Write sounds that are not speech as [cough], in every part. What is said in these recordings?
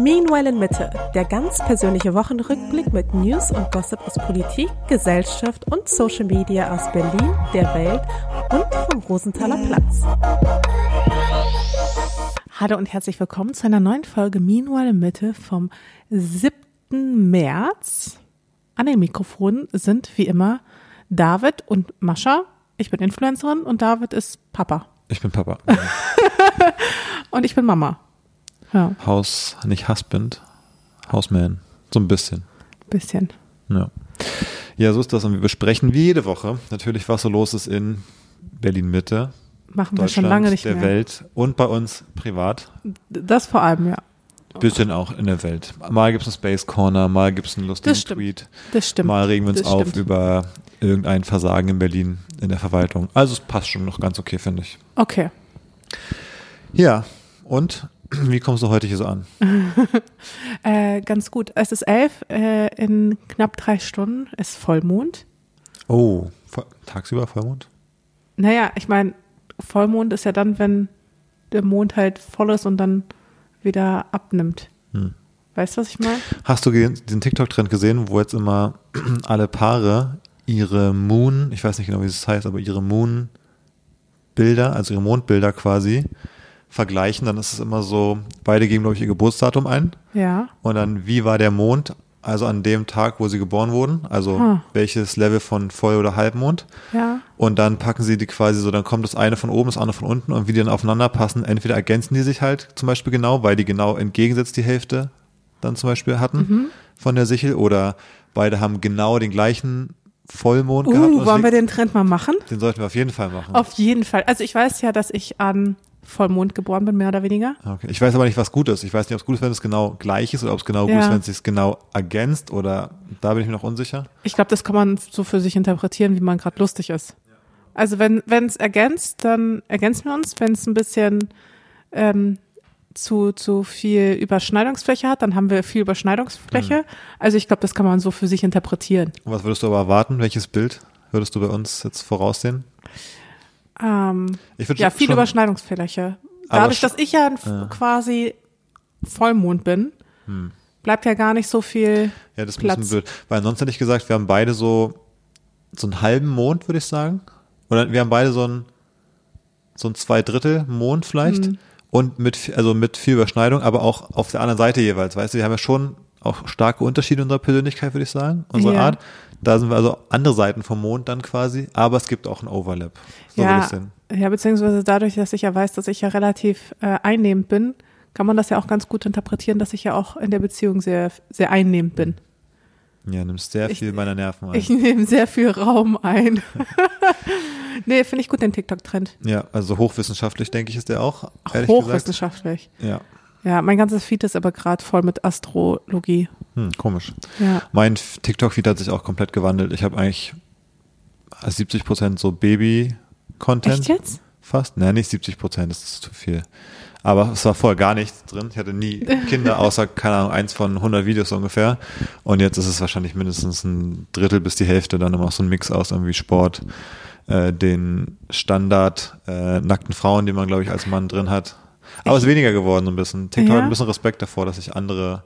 Meanwhile in Mitte, der ganz persönliche Wochenrückblick mit News und Gossip aus Politik, Gesellschaft und Social Media aus Berlin, der Welt und vom Rosenthaler Platz. Hallo und herzlich willkommen zu einer neuen Folge Meanwhile in Mitte vom 7. März. An den Mikrofonen sind wie immer David und Mascha. Ich bin Influencerin und David ist Papa. Ich bin Papa. [laughs] und ich bin Mama. Ja. Haus, nicht Husband, Houseman. So ein bisschen. Bisschen. Ja. Ja, so ist das. Und wir besprechen wie jede Woche natürlich, was so los ist in Berlin-Mitte. Machen wir schon lange nicht der mehr. Welt und bei uns privat. Das vor allem, ja. Bisschen auch in der Welt. Mal gibt es einen Space Corner, mal gibt es einen lustigen Das. Tweet. Das stimmt. Mal regen wir uns Das auf stimmt. über irgendein Versagen in Berlin in der Verwaltung. Also es passt schon noch ganz okay, finde ich. Okay. Ja, und wie kommst du heute hier so an? [laughs] Äh, ganz gut. Es ist elf. Äh, in knapp drei Stunden ist Vollmond. Oh, Voll- tagsüber Vollmond? Naja, ich meine, Vollmond ist ja dann, wenn der Mond halt voll ist und dann wieder abnimmt. Hm. Weißt du, was ich meine? Hast du diesen TikTok-Trend gesehen, wo jetzt immer [clears throat] alle Paare ihre Moon, ich weiß nicht genau, wie es heißt, aber ihre Moon-Bilder, also ihre Mondbilder quasi, vergleichen? Dann ist es immer so, beide geben, glaube ich, ihr Geburtsdatum ein. Ja. Und dann, wie war der Mond, also an dem Tag, wo sie geboren wurden? Also Hm. welches Level von Voll- oder Halbmond? Ja. Und dann packen sie die quasi so, dann kommt das eine von oben, das andere von unten und wie die dann aufeinander passen, entweder ergänzen die sich halt zum Beispiel genau, weil die genau entgegensetzt die Hälfte dann zum Beispiel hatten Mhm. von der Sichel oder beide haben genau den gleichen Vollmond gehabt. Uh, es wollen wir den Trend mal machen? den sollten wir auf jeden Fall machen. Auf jeden Fall. Also ich weiß ja, dass ich an Vollmond geboren bin, mehr oder weniger. Okay. Ich weiß aber nicht, was gut ist. Ich weiß nicht, ob es gut ist, wenn es genau gleich ist oder ob es genau gut Ja. ist, wenn es sich genau ergänzt oder da bin ich mir noch unsicher. Ich glaube, das kann man so für sich interpretieren, wie man gerade lustig ist. Also wenn wenn es ergänzt, dann ergänzen wir uns. Wenn es ein bisschen ähm, zu, zu viel Überschneidungsfläche hat, dann haben wir viel Überschneidungsfläche. Mhm. Also ich glaube, das kann man so für sich interpretieren. Und was würdest du aber erwarten? Welches Bild würdest du bei uns jetzt voraussehen? Ähm, Ich ja, viel Überschneidungsfläche. Dadurch, dass ich ja, ein- Ja. quasi Vollmond bin, Hm. bleibt ja gar nicht so viel. Ja, das ist ein Platz. bisschen blöd. Weil ansonsten hätte ich gesagt, wir haben beide so, so einen halben Mond, würde ich sagen. Oder wir haben beide so ein, so ein Zweidrittel Mond vielleicht. Mhm. Und mit, also mit viel Überschneidung, aber auch auf der anderen Seite jeweils. Weißt du, wir haben ja schon auch starke Unterschiede in unserer Persönlichkeit, würde ich sagen. Unsere Ja. Art. Da sind wir also andere Seiten vom Mond dann quasi. Aber es gibt auch einen Overlap. So ja, ja, beziehungsweise dadurch, dass ich ja weiß, dass ich ja relativ äh, einnehmend bin, kann man das ja auch ganz gut interpretieren, dass ich ja auch in der Beziehung sehr, sehr einnehmend bin. Ja, nimmst sehr Ich- viel meiner Nerven ein. Ich nehme sehr viel Raum ein. [laughs] nee, finde ich gut, den TikTok-Trend. ja, also hochwissenschaftlich, denke ich, ist der auch. Gesagt. Hochwissenschaftlich. Ja. Ja, mein ganzes Feed ist aber gerade voll mit Astrologie. Hm, komisch. Ja. Mein TikTok-Feed hat sich auch komplett gewandelt. Ich habe eigentlich 70 Prozent so Baby-Content. Echt jetzt? Fast? Nein, nicht 70 Prozent, das ist zu viel. Aber es war vorher gar nichts drin. Ich hatte nie Kinder, außer, keine Ahnung, eins von 100 Videos ungefähr. Und jetzt ist es wahrscheinlich mindestens ein Drittel bis die Hälfte dann immer so ein Mix aus irgendwie Sport, äh, den Standard äh, nackten Frauen, die man, glaube ich, als Mann drin hat. Aber es ist weniger geworden so ein bisschen. TikTok Ja? hat ein bisschen Respekt davor, dass ich andere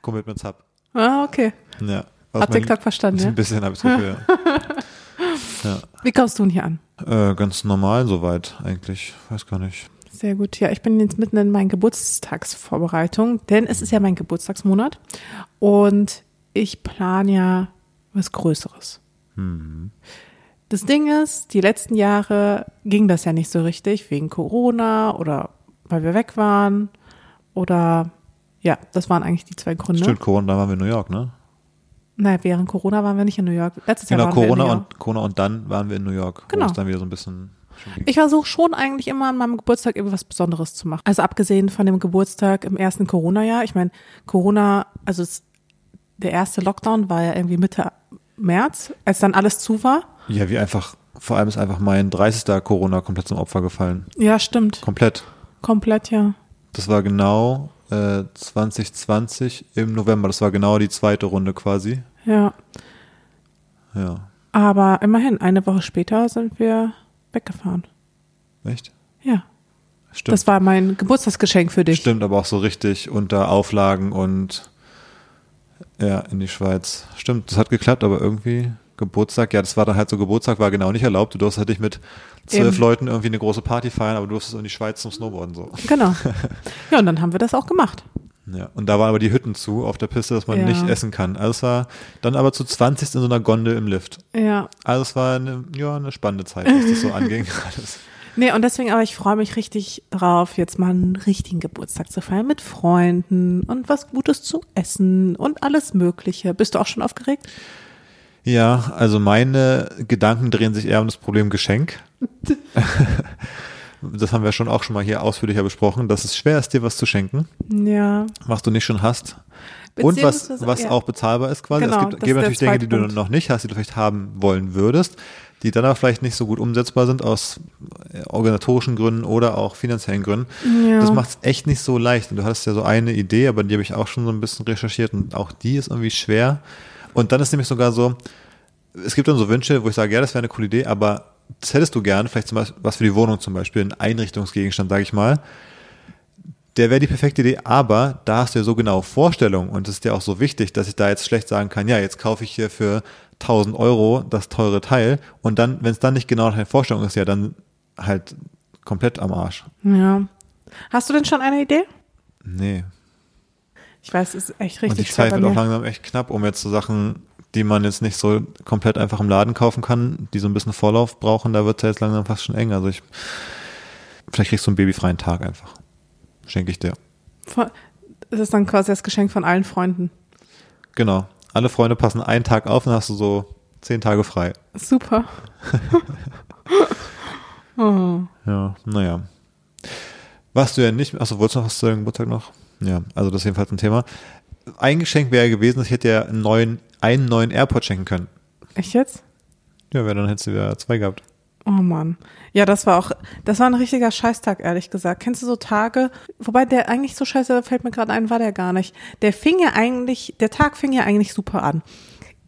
Commitments habe. Ah, okay. Ja. Hat mein- TikTok verstanden, ja? Ein bisschen habe ich das Gefühl. [laughs] [laughs] ja. Wie kommst du denn hier an? Äh, ganz normal soweit eigentlich. Weiß gar nicht. Sehr gut. Ja, ich bin jetzt mitten in meinen Geburtstagsvorbereitung, denn es ist ja mein Geburtstagsmonat und ich plane ja was Größeres. Das Ding ist, die letzten Jahre ging das ja nicht so richtig wegen Corona oder weil wir weg waren oder ja, das waren eigentlich die zwei Gründe. Stimmt, Corona, da waren wir in New York, ne? Naja, während Corona waren wir nicht in New York. Letztes Jahr Genau, waren wir in Corona New York. und, Corona und dann waren wir in New York. Genau. Wo es dann wieder so ein bisschen. Ich versuche schon eigentlich immer an meinem Geburtstag irgendwas Besonderes zu machen. Also abgesehen von dem Geburtstag im ersten Corona-Jahr. Ich meine, Corona, also es, der erste Lockdown war ja irgendwie Mitte März, als dann alles zu war. Ja, wie einfach, vor allem ist einfach mein 30. Corona komplett zum Opfer gefallen. Ja, stimmt. Komplett. Komplett, ja. Das war genau äh, 2020 im November. Das war genau die zweite Runde quasi. Ja. Ja. Aber immerhin, eine Woche später sind wir weggefahren. Echt? Ja. Stimmt. Das war mein Geburtstagsgeschenk für dich. Stimmt, aber auch so richtig unter Auflagen und ja, in die Schweiz. Stimmt, das hat geklappt, aber irgendwie Geburtstag, ja, das war dann halt so, Geburtstag war genau nicht erlaubt. Du durfst halt nicht mit zwölf. Leuten irgendwie eine große Party feiern, aber du durfst in die Schweiz zum Snowboarden so. Genau. [laughs] Ja, und dann haben wir das auch gemacht. Ja, und da waren aber die Hütten zu auf der Piste, dass man Ja. nicht essen kann. Also es war dann aber zu 20 in so einer Gondel im Lift. Ja. Also es war eine, ja, eine spannende Zeit, was das so [laughs] anging. Alles. Nee, und deswegen, aber ich freue mich richtig drauf, jetzt mal einen richtigen Geburtstag zu feiern mit Freunden und was Gutes zu essen und alles Mögliche. Bist du auch schon aufgeregt? Ja, also meine Gedanken drehen sich eher um das Problem Geschenk. [laughs] das haben wir schon auch schon mal hier ausführlicher besprochen, dass es schwer ist, dir was zu schenken, Ja. was du nicht schon hast. Und was, was ja. auch bezahlbar ist quasi. Genau, es gibt, gibt natürlich Dinge, die du noch nicht hast, die du vielleicht haben wollen würdest, die dann aber vielleicht nicht so gut umsetzbar sind aus äh, organisatorischen Gründen oder auch finanziellen Gründen. Ja. Das macht es echt nicht so leicht. Und du hast ja so eine Idee, aber die habe ich auch schon so ein bisschen recherchiert und auch die ist irgendwie schwer. Und dann ist nämlich sogar so, es gibt dann so Wünsche, wo ich sage, ja, das wäre eine coole Idee, aber das hättest du gern, vielleicht zum Beispiel was für die Wohnung zum Beispiel, ein Einrichtungsgegenstand, sage ich mal. Der wäre die perfekte Idee, aber da hast du ja so genaue Vorstellungen und es ist dir auch so wichtig, dass ich da jetzt schlecht sagen kann, ja, jetzt kaufe ich hier für 1000 Euro das teure Teil und dann, wenn es dann nicht genau nach deiner Vorstellung ist, ja, dann halt komplett am Arsch. Ja. Hast du denn schon eine Idee? Nee. Ich weiß, es ist echt Und die richtig Zeit wird auch langsam echt knapp, um jetzt so Sachen, die man jetzt nicht so komplett einfach im Laden kaufen kann, die so ein bisschen Vorlauf brauchen, da wird es ja jetzt langsam fast schon eng. Also ich, vielleicht kriegst du einen babyfreien Tag einfach. Schenke ich dir. Das ist dann quasi das Geschenk von allen Freunden. Genau. Alle Freunde passen einen Tag auf und dann hast du so zehn Tage frei. Super. [laughs] oh. Ja, naja. Was du ja nicht, achso, wolltest du noch was zu deinem Geburtstag noch? Ja, also das ist jedenfalls ein Thema. Ein Geschenk wäre gewesen, ich hätte ja einen neuen, einen neuen AirPod schenken können. Echt jetzt? Ja, weil dann hättest du wieder zwei gehabt. Oh Mann. Ja, das war auch, das war ein richtiger Scheißtag, ehrlich gesagt. Kennst du so Tage, wobei der eigentlich so scheiße, fällt mir gerade ein, war der gar nicht. Der fing ja eigentlich, der Tag fing ja eigentlich super an.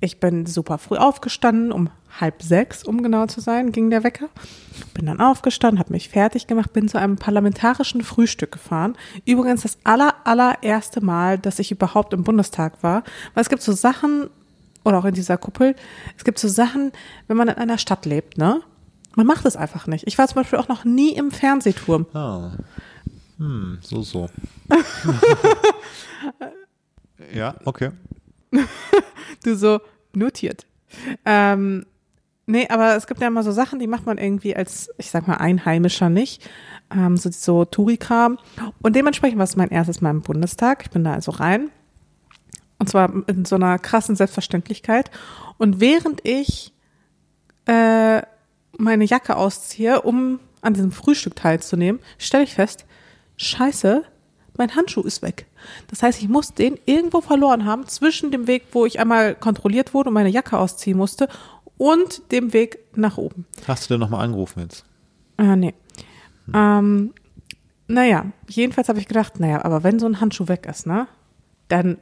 Ich bin super früh aufgestanden, um halb sechs, um genau zu sein, ging der Wecker. Bin dann aufgestanden, habe mich fertig gemacht, bin zu einem parlamentarischen Frühstück gefahren. Übrigens das aller, allererste Mal, dass ich überhaupt im Bundestag war. Weil es gibt so Sachen, oder auch in dieser Kuppel, es gibt so Sachen, wenn man in einer Stadt lebt, ne? Man macht es einfach nicht. Ich war zum Beispiel auch noch nie im Fernsehturm. Ah. Hm, so, so. [laughs] ja, okay. Du so notiert. Ähm, nee, aber es gibt ja immer so Sachen, die macht man irgendwie als, ich sag mal, Einheimischer nicht. Ähm, so, so Touri-Kram. Und dementsprechend war es mein erstes Mal im Bundestag. Ich bin da also rein. Und zwar in so einer krassen Selbstverständlichkeit. Und während ich äh, meine Jacke ausziehe, um an diesem Frühstück teilzunehmen, stelle ich fest, scheiße, mein Handschuh ist weg. Das heißt, ich muss den irgendwo verloren haben zwischen dem Weg, wo ich einmal kontrolliert wurde und meine Jacke ausziehen musste und dem Weg nach oben. Hast du denn nochmal angerufen jetzt? Äh, nee. Ähm, naja, jedenfalls habe ich gedacht, naja, aber wenn so ein Handschuh weg ist, ne, dann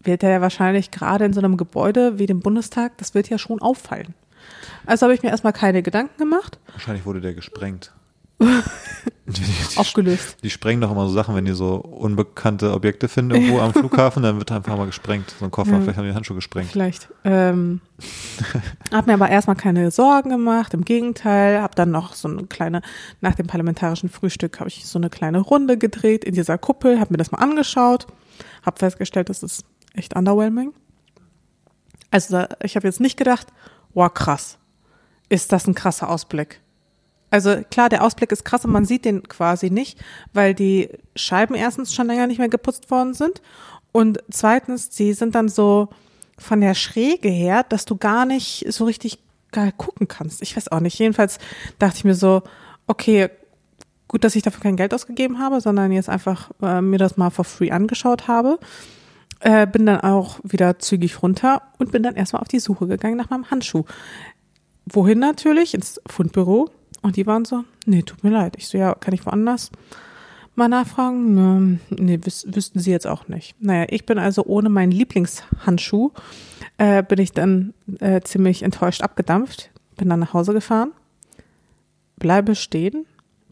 wird er ja wahrscheinlich gerade in so einem Gebäude wie dem Bundestag, das wird ja schon auffallen. Also habe ich mir erstmal keine Gedanken gemacht, Wahrscheinlich wurde der gesprengt. Die, die, aufgelöst. die sprengen doch immer so Sachen, wenn die so unbekannte Objekte finden irgendwo am [laughs] Flughafen, dann wird einfach mal gesprengt. So ein Koffer, Ja. vielleicht haben die den Handschuh gesprengt. Vielleicht. Ähm, [laughs] hab mir aber erstmal keine Sorgen gemacht. Im Gegenteil, habe dann noch so eine kleine, nach dem parlamentarischen Frühstück habe ich so eine kleine Runde gedreht in dieser Kuppel, habe mir das mal angeschaut, habe festgestellt, das ist echt underwhelming. Also ich habe jetzt nicht gedacht, wow, krass, ist das ein krasser Ausblick. Also klar, der Ausblick ist krass und man sieht den quasi nicht, weil die Scheiben erstens schon länger nicht mehr geputzt worden sind und zweitens, sie sind dann so von der Schräge her, dass du gar nicht so richtig geil gucken kannst. Ich weiß auch nicht. Jedenfalls dachte ich mir so, okay, gut, dass ich dafür kein Geld ausgegeben habe, sondern jetzt einfach äh, mir das mal for free angeschaut habe. Äh, bin dann auch wieder zügig runter und bin dann erstmal auf die Suche gegangen nach meinem Handschuh. Wohin natürlich? Ins Fundbüro. Und die waren so, nee, tut mir leid. Ich so, ja, kann ich woanders mal nachfragen? Nee, wüs wüssten sie jetzt auch nicht. Naja, ich bin also ohne meinen Lieblingshandschuh, äh, bin ich dann äh, ziemlich enttäuscht abgedampft, bin dann nach Hause gefahren, bleibe stehen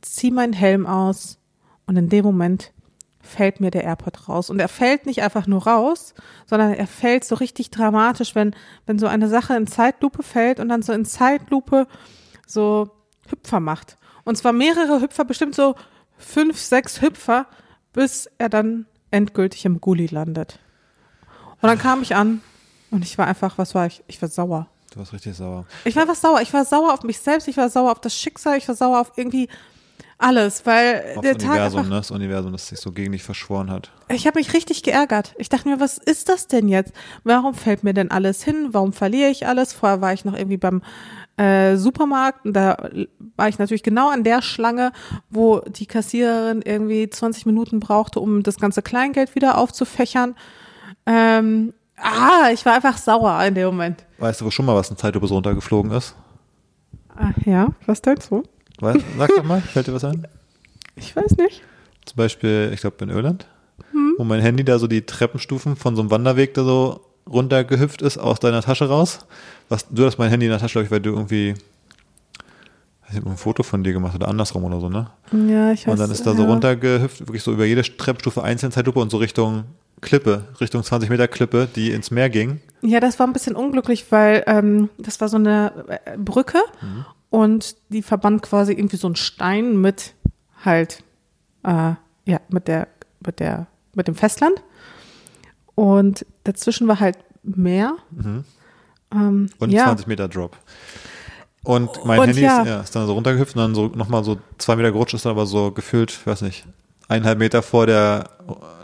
zieh meinen Helm aus und in dem Moment fällt mir der AirPod raus. Und er fällt nicht einfach nur raus, sondern er fällt so richtig dramatisch, wenn, wenn so eine Sache in Zeitlupe fällt und dann so in Zeitlupe so Hüpfer macht. Und zwar mehrere Hüpfer, bestimmt so fünf, sechs Hüpfer, bis er dann endgültig im Gully landet. Und dann kam ich an und ich war einfach, was war ich? Ich war sauer. Du warst richtig sauer. Ich war was sauer. Ich war sauer auf mich selbst, ich war sauer auf das Schicksal, ich war sauer auf irgendwie alles, weil Auf der das Tag Universum, einfach, ne? Das Universum, das sich so gegen dich verschworen hat. ich habe mich richtig geärgert. Ich dachte mir, was ist das denn jetzt? Warum fällt mir denn alles hin? Warum verliere ich alles? Vorher war ich noch irgendwie beim äh, Supermarkt und da war ich natürlich genau an der Schlange, wo die Kassiererin irgendwie 20 Minuten brauchte, um das ganze Kleingeld wieder aufzufächern. Ähm, ah, ich war einfach sauer in dem Moment. Weißt du, wo schon mal was in Zeitlupe so runtergeflogen ist? Ah, ja, was denkst du? Weißt, sag doch mal, fällt dir was ein? Ich weiß nicht. Zum Beispiel, ich glaube in Irland, wo mein Handy da so die Treppenstufen von so einem Wanderweg da so runtergehüpft ist aus deiner Tasche raus. Was, du hast mein Handy in der Tasche, glaube ich, weil du irgendwie weiß nicht, ein Foto von dir gemacht oder andersrum oder so, ne? Ja, ich weiß. Und dann ist da so ja. runtergehüpft, wirklich so über jede Treppenstufe einzeln Zeitlupe und so Richtung Klippe, Richtung 20 Meter Klippe, die ins Meer ging. Ja, das war ein bisschen unglücklich, weil ähm, das war so eine äh, Brücke und die verband quasi irgendwie so einen Stein mit halt, äh, ja, mit der, mit der, mit dem Festland. Und dazwischen war halt Meer. Ähm, Und ja, 20 Meter Drop. Und mein Und Handy ja. Ist, ja, ist dann so runtergehüpft und dann so nochmal so zwei Meter gerutscht, ist dann aber so gefühlt, weiß nicht, eineinhalb Meter vor der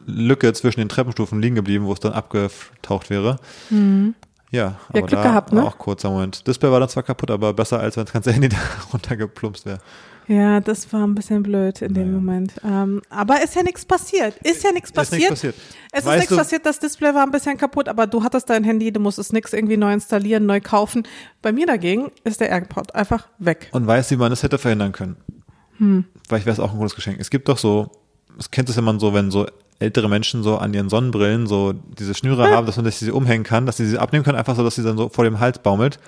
Lücke zwischen den Treppenstufen liegen geblieben, wo es dann abgetaucht wäre. Ja, Mhm. Ja, aber Glück da gehabt, ne? auch kurzer Moment. Display war dann zwar kaputt, aber besser, als wenn das ganze [laughs] Handy da runtergeplumpst wäre. Ja, das war ein bisschen blöd in dem Naja. Moment. Ähm, aber ist ja nichts passiert. Ist ja nichts Ist nichts passiert. passiert. Es ist Weißt nichts du- passiert, das Display war ein bisschen kaputt, aber du hattest dein Handy, du musstest nichts irgendwie neu installieren, neu kaufen. Bei mir dagegen ist der AirPod einfach weg. Und weiß, wie man das hätte verhindern können. Hm. Vielleicht wäre es auch ein gutes Geschenk. Es gibt doch so, das kennt es ja man so, wenn so ältere Menschen so an ihren Sonnenbrillen so diese Schnüre haben, dass man sich sie umhängen kann, dass sie sie abnehmen können, einfach so, dass sie dann so vor dem Hals baumelt.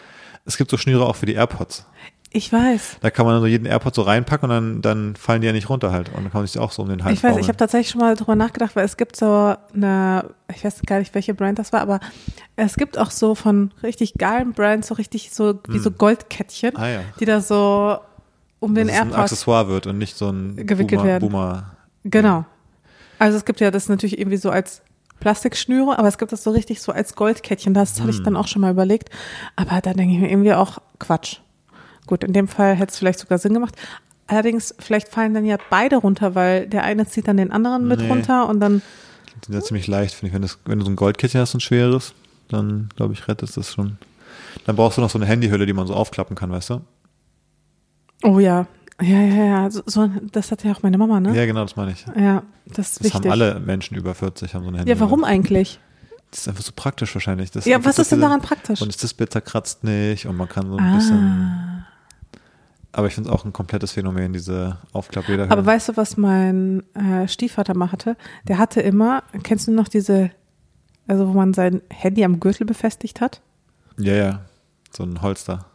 Es gibt so Schnüre auch für die AirPods. Ich weiß. Da kann man so jeden AirPod so reinpacken und dann, dann fallen die ja nicht runter halt. Und dann kann man sich auch so um den Hals Ich weiß, ich baumeln. habe tatsächlich schon mal drüber nachgedacht, weil es gibt so eine, ich weiß gar nicht, welche Brand das war, aber es gibt auch so von richtig geilen Brands so richtig so wie so Goldkettchen, Ah ja. die da so um den dass es ein AirPod Accessoire wird und nicht so ein gewickelt Boomer, werden. Boomer. Genau. Also es gibt ja das natürlich irgendwie so als Plastikschnüre, aber es gibt das so richtig so als Goldkettchen. Das hatte ich Hm. dann auch schon mal überlegt. Aber da denke ich mir irgendwie auch Quatsch. Gut, in dem Fall hätte es vielleicht sogar Sinn gemacht. Allerdings, vielleicht fallen dann ja beide runter, weil der eine zieht dann den anderen mit Nee. runter und dann, Die sind ja ziemlich leicht, finde ich. Wenn, das, wenn du so ein Goldkettchen hast, ein schweres, dann glaube ich, rettet das schon. Dann brauchst du noch so eine Handyhülle, die man so aufklappen kann, weißt du? oh ja, ja, ja, ja, so, so das hat ja auch meine Mama, ne? Ja, genau, das meine ich. Ja, das ist Das wichtig. haben alle Menschen über 40, haben so eine ja, Handyhülle. warum eigentlich? Das ist einfach so praktisch wahrscheinlich. Das Ja, was ist denn daran praktisch? Und das Display zerkratzt nicht und man kann so ein bisschen. Aber ich finde es auch ein komplettes Phänomen, diese Aufklappräder. Aber weißt du, was mein äh, Stiefvater mal hatte? Der hatte immer, kennst du noch diese, also wo man sein Handy am Gürtel befestigt hat? Ja, ja. So ein Holster.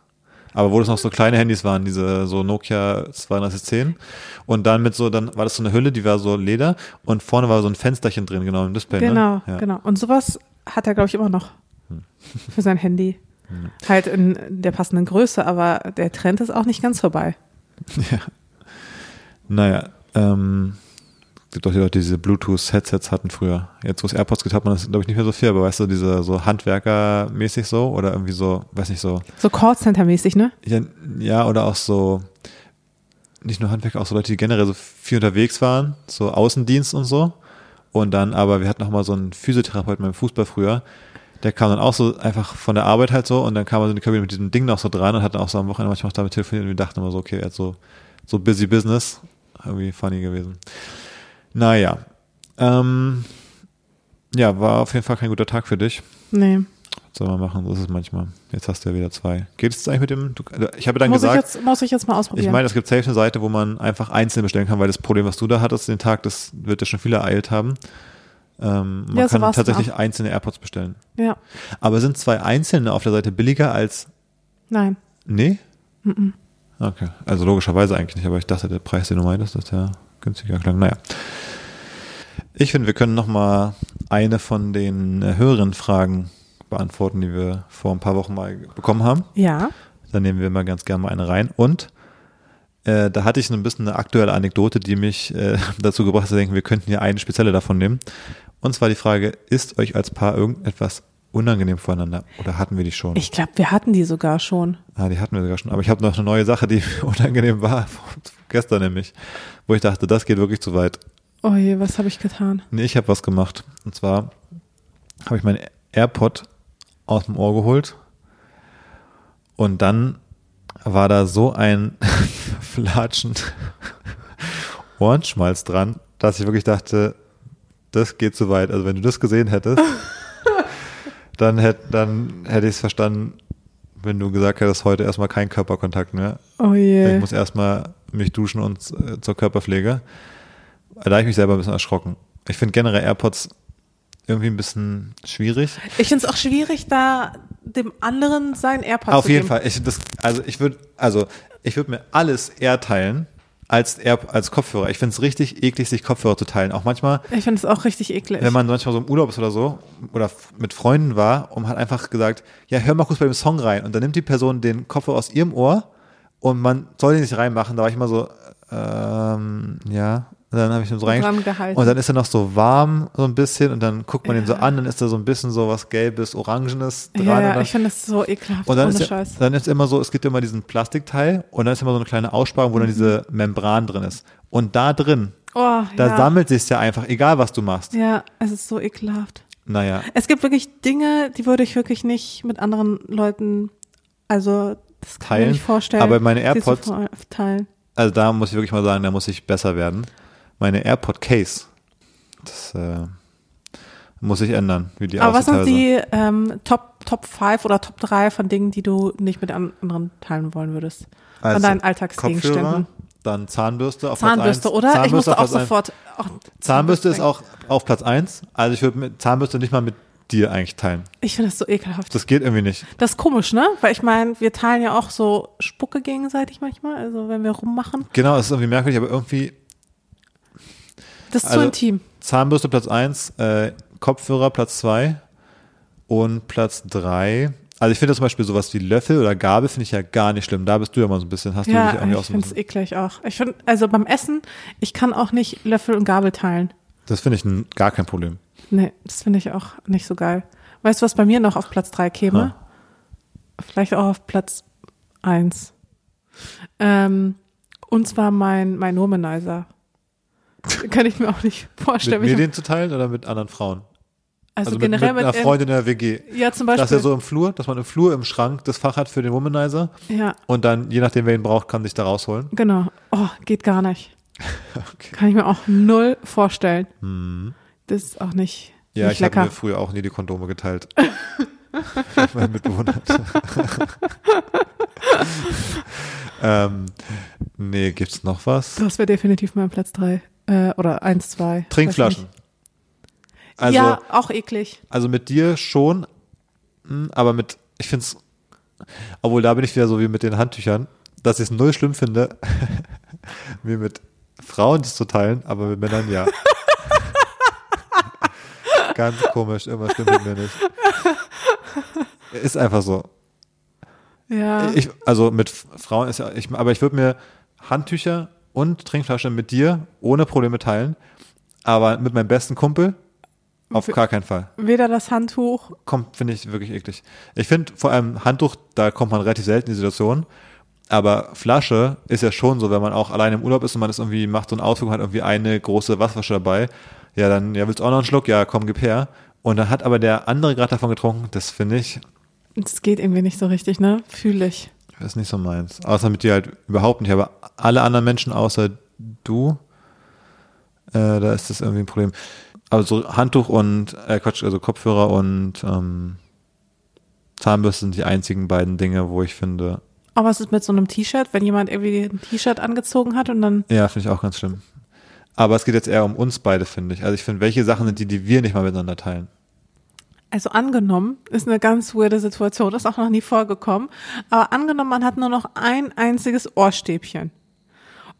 Aber wo das noch so kleine Handys waren, diese so Nokia 3210. Und dann mit so, dann war das so eine Hülle, die war so Leder und vorne war so ein Fensterchen drin, genau, im Display. Genau, ne? ja. Hm. genau. Und sowas hat er, glaube ich, immer noch für sein Handy. Halt in der passenden Größe, aber der Trend ist auch nicht ganz vorbei. Ja. Naja, ähm, gibt doch die Leute, die diese Bluetooth-Headsets hatten früher. Jetzt, wo es AirPods gibt, hat man das, glaube ich, nicht mehr so viel, aber weißt du, diese so Handwerker-mäßig so oder irgendwie so, weiß nicht, so, So Callcenter-mäßig, ne? ja, ja, oder auch so, nicht nur Handwerker, auch so Leute, die generell so viel unterwegs waren, so Außendienst und so. Und dann, aber wir hatten noch mal so einen Physiotherapeuten beim Fußball früher, der kam dann auch so einfach von der Arbeit halt so und dann kam er so in die Kabine mit diesem Ding noch so dran und hat dann auch so am Wochenende manchmal damit telefoniert und wir dachten immer so, okay, er hat so, so busy business. Irgendwie funny gewesen. Naja. Ähm, ja, war auf jeden Fall kein guter Tag für dich. Nee. Was soll man machen? So ist es manchmal. Jetzt hast du ja wieder zwei. Geht es jetzt eigentlich mit dem? Du, ich habe dann Muss ich, gesagt, jetzt, muss ich jetzt mal ausprobieren. ich meine, es gibt safe eine Seite, wo man einfach einzeln bestellen kann, weil das Problem, was du da hattest, den Tag, das wird ja schon viele ereilt haben. Ähm, man Ja, kann tatsächlich einzelne AirPods bestellen. ja, Aber sind zwei einzelne auf der Seite billiger als, nein. nee? Okay, also logischerweise eigentlich nicht, aber ich dachte, der Preis, den du meintest, dass der günstiger klang. Naja. Ich finde, wir können noch mal eine von den äh, höheren Fragen beantworten, die wir vor ein paar Wochen mal bekommen haben. Ja. Dann nehmen wir mal ganz gerne mal eine rein. Und äh, da hatte ich so ein bisschen eine aktuelle Anekdote, die mich äh, [laughs] dazu gebracht hat zu denken, wir könnten hier eine spezielle davon nehmen. Und zwar die Frage, ist euch als Paar irgendetwas unangenehm voreinander? Oder hatten wir die schon? Ich glaube, wir hatten die sogar schon. Ah, die hatten wir sogar schon. Aber ich habe noch eine neue Sache, die [laughs] unangenehm war, gestern nämlich, wo ich dachte, das geht wirklich zu weit. Oh je, was habe ich getan? Nee, ich habe was gemacht. Und zwar habe ich meinen AirPod aus dem Ohr geholt und dann war da so ein [laughs] Flatschen [laughs] Ohrenschmalz dran, dass ich wirklich dachte, das geht zu weit. Also wenn du das gesehen hättest, [laughs] dann hätte dann hätte ich es verstanden, wenn du gesagt hättest, heute erstmal kein Körperkontakt mehr. Oh je. Ich muss erstmal mich duschen und äh, zur Körperpflege. Da habe ich mich selber ein bisschen erschrocken. Ich finde generell AirPods irgendwie ein bisschen schwierig. Ich finde es auch schwierig, da dem anderen sein AirPod Auf zu jeden geben. Fall. Ich, das, also ich würde, also ich würde mir alles eher teilen als Air, als Kopfhörer. Ich finde es richtig eklig, sich Kopfhörer zu teilen. Auch manchmal, Ich finde es auch richtig eklig. wenn man manchmal so im Urlaub ist oder so oder mit Freunden war und hat einfach gesagt, ja, hör mal kurz bei dem Song rein. Und dann nimmt die Person den Kopfhörer aus ihrem Ohr und man soll den nicht reinmachen. Da war ich immer so, ähm, ja. Und dann habe ich ihn so Dran reingeschrieben. gehalten. Und dann ist er noch so warm, so ein bisschen, und dann guckt man ihn so an, dann ist da so ein bisschen so was Gelbes, Orangenes dran. ja, ja, dann, ich finde das so ekelhaft. und dann ist, ja, Scheiß. dann ist immer so, es gibt immer diesen Plastikteil und dann ist immer so eine kleine Aussparung, wo dann diese Membran drin ist. Und da drin, Oh, da ja. sammelt sich ja einfach, egal was du machst. Ja, es ist so ekelhaft. Naja, Es gibt wirklich Dinge, die würde ich wirklich nicht mit anderen Leuten, also das kann ich mir Teilen. nicht vorstellen. Aber meine AirPods- teilen. also da muss ich wirklich mal sagen, da muss ich besser werden. Meine AirPod Case, das äh, muss ich ändern, wie die Aber was sind die ähm, Top Top 5 oder Top 3 von Dingen, die du nicht mit an- anderen teilen wollen würdest? Von Also, deinen Alltagsgegenständen. Kopfhörer, dann Zahnbürste auf Zahnbürste, Platz eins. oder? ich Zahnbürste musste auf auch sofort. Oh, Zahnbürste ist auch auf Platz eins. Also ich würde mit Zahnbürste nicht mal mit dir eigentlich teilen. Ich finde das so ekelhaft. Das geht irgendwie nicht. Das ist komisch, ne? Weil ich meine, wir teilen ja auch so Spucke gegenseitig manchmal, also wenn wir rummachen. Genau, es ist irgendwie merkwürdig, aber irgendwie Das ist Also- zu intim. Zahnbürste Platz eins, äh, Kopfhörer Platz zwei und Platz drei. Also ich finde zum Beispiel sowas wie Löffel oder Gabel finde ich ja gar nicht schlimm. Da bist du ja mal so ein bisschen, hast du dich Ja, irgendwie auch ich so ein finde es bisschen, eklig auch. Ich finde, also beim Essen, ich kann auch nicht Löffel und Gabel teilen. Das finde ich ein, gar kein Problem. Nee, das finde ich auch nicht so geil. Weißt du, was bei mir noch auf Platz drei käme? Vielleicht auch auf Platz eins. Ähm, und zwar mein, mein Womanizer. [laughs] Kann ich mir auch nicht vorstellen. mit mir den zu teilen oder mit anderen Frauen? also, mit, generell mit mit, einer Freundin in der WG. ja, zum Das Beispiel. ist ja so im Flur, dass man im Flur im Schrank das Fach hat für den Womanizer ja, und dann, je nachdem, wer ihn braucht, kann sich da rausholen. genau. Oh, geht gar nicht. [laughs] Okay. Kann ich mir auch null vorstellen. Das ist auch nicht, Ja, nicht ich habe mir früher auch nie die Kondome geteilt. [laughs] mein Mitbewohner. ähm, nee, gibt's noch was? Das wäre definitiv mein Platz drei. Äh, oder eins, zwei. Trinkflaschen. Also, ja, auch eklig. also mit dir schon, hm, aber mit, ich find's, obwohl da bin ich wieder so wie mit den Handtüchern, dass ich es null schlimm finde, [laughs] mir mit Frauen das zu teilen, aber mit Männern ja. [laughs] Ganz komisch, irgendwas stimmt mit mir nicht. Ist einfach so. Ja. Ich, also mit Frauen ist ja, ich, aber ich würde mir Handtücher und Trinkflasche mit dir ohne Probleme teilen, aber mit meinem besten Kumpel auf gar keinen Fall. Weder das Handtuch. Kommt, finde ich wirklich eklig. Ich finde vor allem Handtuch, da kommt man relativ selten in die Situation. Aber Flasche ist ja schon so, wenn man auch alleine im Urlaub ist und man ist irgendwie, macht so einen Ausflug und hat irgendwie eine große Wasserflasche dabei. Ja, dann, ja, willst du auch noch einen Schluck? Ja, komm, gib her. Und dann hat aber der andere gerade davon getrunken. Das finde ich, Das geht irgendwie nicht so richtig, ne? Fühle ich. Das ist nicht so meins. Außer mit dir halt überhaupt nicht. Aber alle anderen Menschen außer du, äh, da ist das irgendwie ein Problem. Also Handtuch und, äh, Quatsch, also Kopfhörer und ähm, Zahnbürste sind die einzigen beiden Dinge, wo ich finde, Aber was ist mit so einem T-Shirt, wenn jemand irgendwie ein T-Shirt angezogen hat und dann. ja, finde ich auch ganz schlimm. Aber es geht jetzt eher um uns beide, finde ich. Also ich finde, welche Sachen sind die, die wir nicht mal miteinander teilen? Also angenommen, ist eine ganz weirde Situation, ist auch noch nie vorgekommen, aber angenommen, man hat nur noch ein einziges Ohrstäbchen.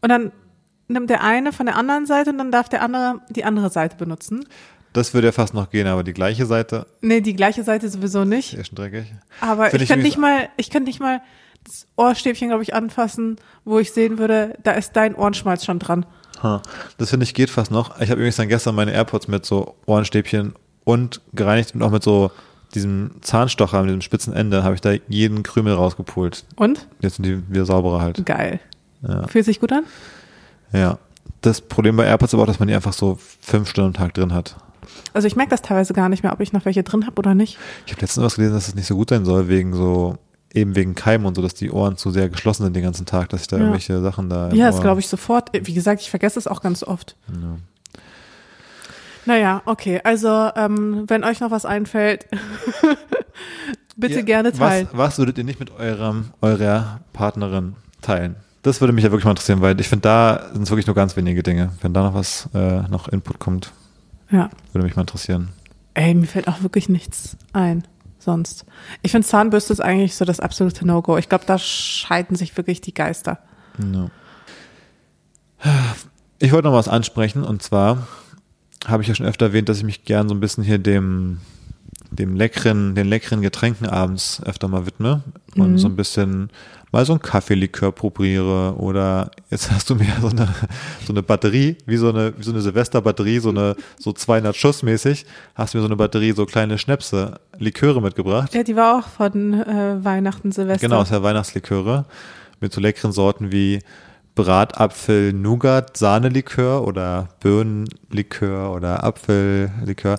Und dann nimmt der eine von der anderen Seite und dann darf der andere die andere Seite benutzen. Das würde ja fast noch gehen, aber die gleiche Seite Nee, die gleiche Seite sowieso nicht. ist schon dreckig. Aber Finde ich könnte irgendwie nicht mal, ich könnte nicht mal das Ohrstäbchen, glaube ich, anfassen, wo ich sehen würde, da ist dein Ohrenschmalz schon dran. Ha, das finde ich geht fast noch. Ich habe übrigens dann gestern meine AirPods mit so Ohrenstäbchen und gereinigt und auch mit so diesem Zahnstocher mit dem spitzen Ende habe ich da jeden Krümel rausgepult. Und? Jetzt sind die wieder sauberer halt. Geil. Ja. Fühlt sich gut an? ja. Das Problem bei AirPods aber auch, dass man die einfach so fünf Stunden am Tag drin hat. Also ich merke das teilweise gar nicht mehr, ob ich noch welche drin habe oder nicht. Ich habe letztens was gelesen, dass es nicht so gut sein soll, wegen so, eben wegen Keimen und so, dass die Ohren zu sehr geschlossen sind den ganzen Tag, dass ich da Ja. irgendwelche Sachen da. Ja, das glaube ich sofort. Wie gesagt, ich vergesse es auch ganz oft. Ja. Naja, okay. Also, ähm, wenn euch noch was einfällt, [laughs] bitte Ja, gerne teilen. Was, was würdet ihr nicht mit eurem, eurer Partnerin teilen? Das würde mich ja wirklich mal interessieren, weil ich finde, da sind es wirklich nur ganz wenige Dinge. Wenn da noch was, äh, noch Input kommt, Ja. würde mich mal interessieren. Ey, mir fällt auch wirklich nichts ein. Sonst. Ich finde Zahnbürste ist eigentlich so das absolute No-Go. Ich glaube, da scheiden sich wirklich die Geister. Ja. Ich wollte noch was ansprechen und zwar habe ich ja schon öfter erwähnt, dass ich mich gern so ein bisschen hier dem, dem leckeren, den leckeren Getränken abends öfter mal widme und Mhm. so ein bisschen mal so ein Kaffeelikör probiere oder jetzt hast du mir [laughs] so eine, so eine Batterie, wie so eine, wie so eine Silvesterbatterie, so eine, so 200 Schuss mäßig, hast du mir so eine Batterie, so kleine Schnäpse, Liköre mitgebracht. Ja, die war auch von äh, Weihnachten, Silvester. Genau, ist ja Weihnachtsliköre mit so leckeren Sorten wie Bratapfel, Nougat, Sahnelikör oder Birnenlikör oder Apfellikör.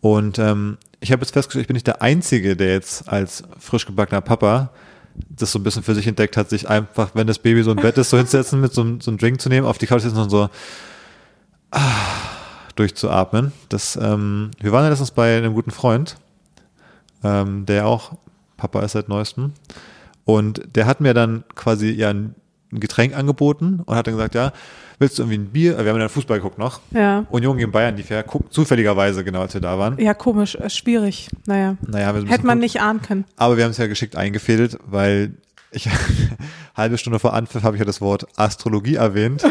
Und ähm, ich habe jetzt festgestellt, ich bin nicht der Einzige, der jetzt als frisch gebackener Papa das so ein bisschen für sich entdeckt hat, sich einfach, wenn das Baby so im Bett ist, so hinzusetzen, mit so, einem- so einem Drink zu nehmen, auf die Couch sitzen und so ah, durchzuatmen. Das, ähm, wir waren ja letztens bei einem guten Freund, ähm, der auch Papa ist seit neuestem. Und der hat mir dann quasi ja ein ein Getränk angeboten und hat dann gesagt, ja, willst du irgendwie ein Bier? Wir haben dann Fußball geguckt noch. Ja. Union gegen Bayern ja, guck, zufälligerweise, genau, als wir da waren. Ja, komisch, äh, schwierig. Naja. Naja, Hätte man guckt. nicht ahnen können. Aber wir haben es ja geschickt eingefädelt, weil ich [laughs] halbe Stunde vor Anpfiff habe ich ja das Wort Astrologie erwähnt,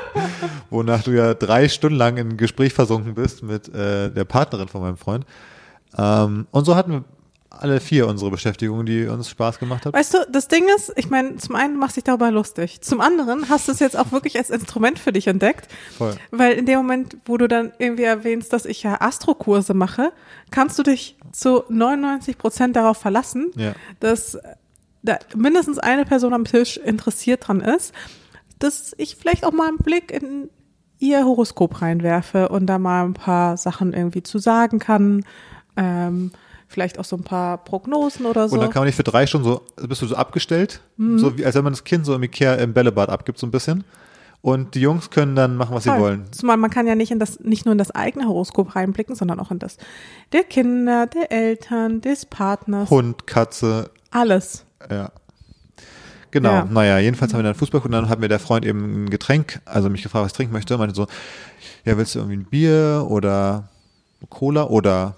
[laughs] wonach du ja drei Stunden lang in ein Gespräch versunken bist mit äh, der Partnerin von meinem Freund. Ähm, und so hatten wir alle vier unsere Beschäftigungen, die uns Spaß gemacht hat. Weißt du, das Ding ist, ich meine, zum einen machst du dich darüber lustig. Zum anderen hast du es jetzt auch wirklich als Instrument für dich entdeckt. Voll. Weil in dem Moment, wo du dann irgendwie erwähnst, dass ich ja Astrokurse mache, kannst du dich zu 99 Prozent darauf verlassen, Ja. dass da mindestens eine Person am Tisch interessiert dran ist, dass ich vielleicht auch mal einen Blick in ihr Horoskop reinwerfe und da mal ein paar Sachen irgendwie zu sagen kann. Ähm, vielleicht auch so ein paar Prognosen oder so. Und dann kann man nicht für drei Stunden so, bist du so abgestellt, so wie, als wenn man das Kind so im Ikea im Bällebad abgibt, so ein bisschen. Und die Jungs können dann machen, was sie Voll. wollen. Zumal man kann ja nicht in das, nicht nur in das eigene Horoskop reinblicken, sondern auch in das der Kinder, der Eltern, des Partners, Hund, Katze, alles. Ja. Genau, Ja. naja, jedenfalls haben wir dann Fußball und dann hat mir der Freund eben ein Getränk, also mich gefragt, was ich trinken möchte, und meinte so, ja, willst du irgendwie ein Bier oder Cola oder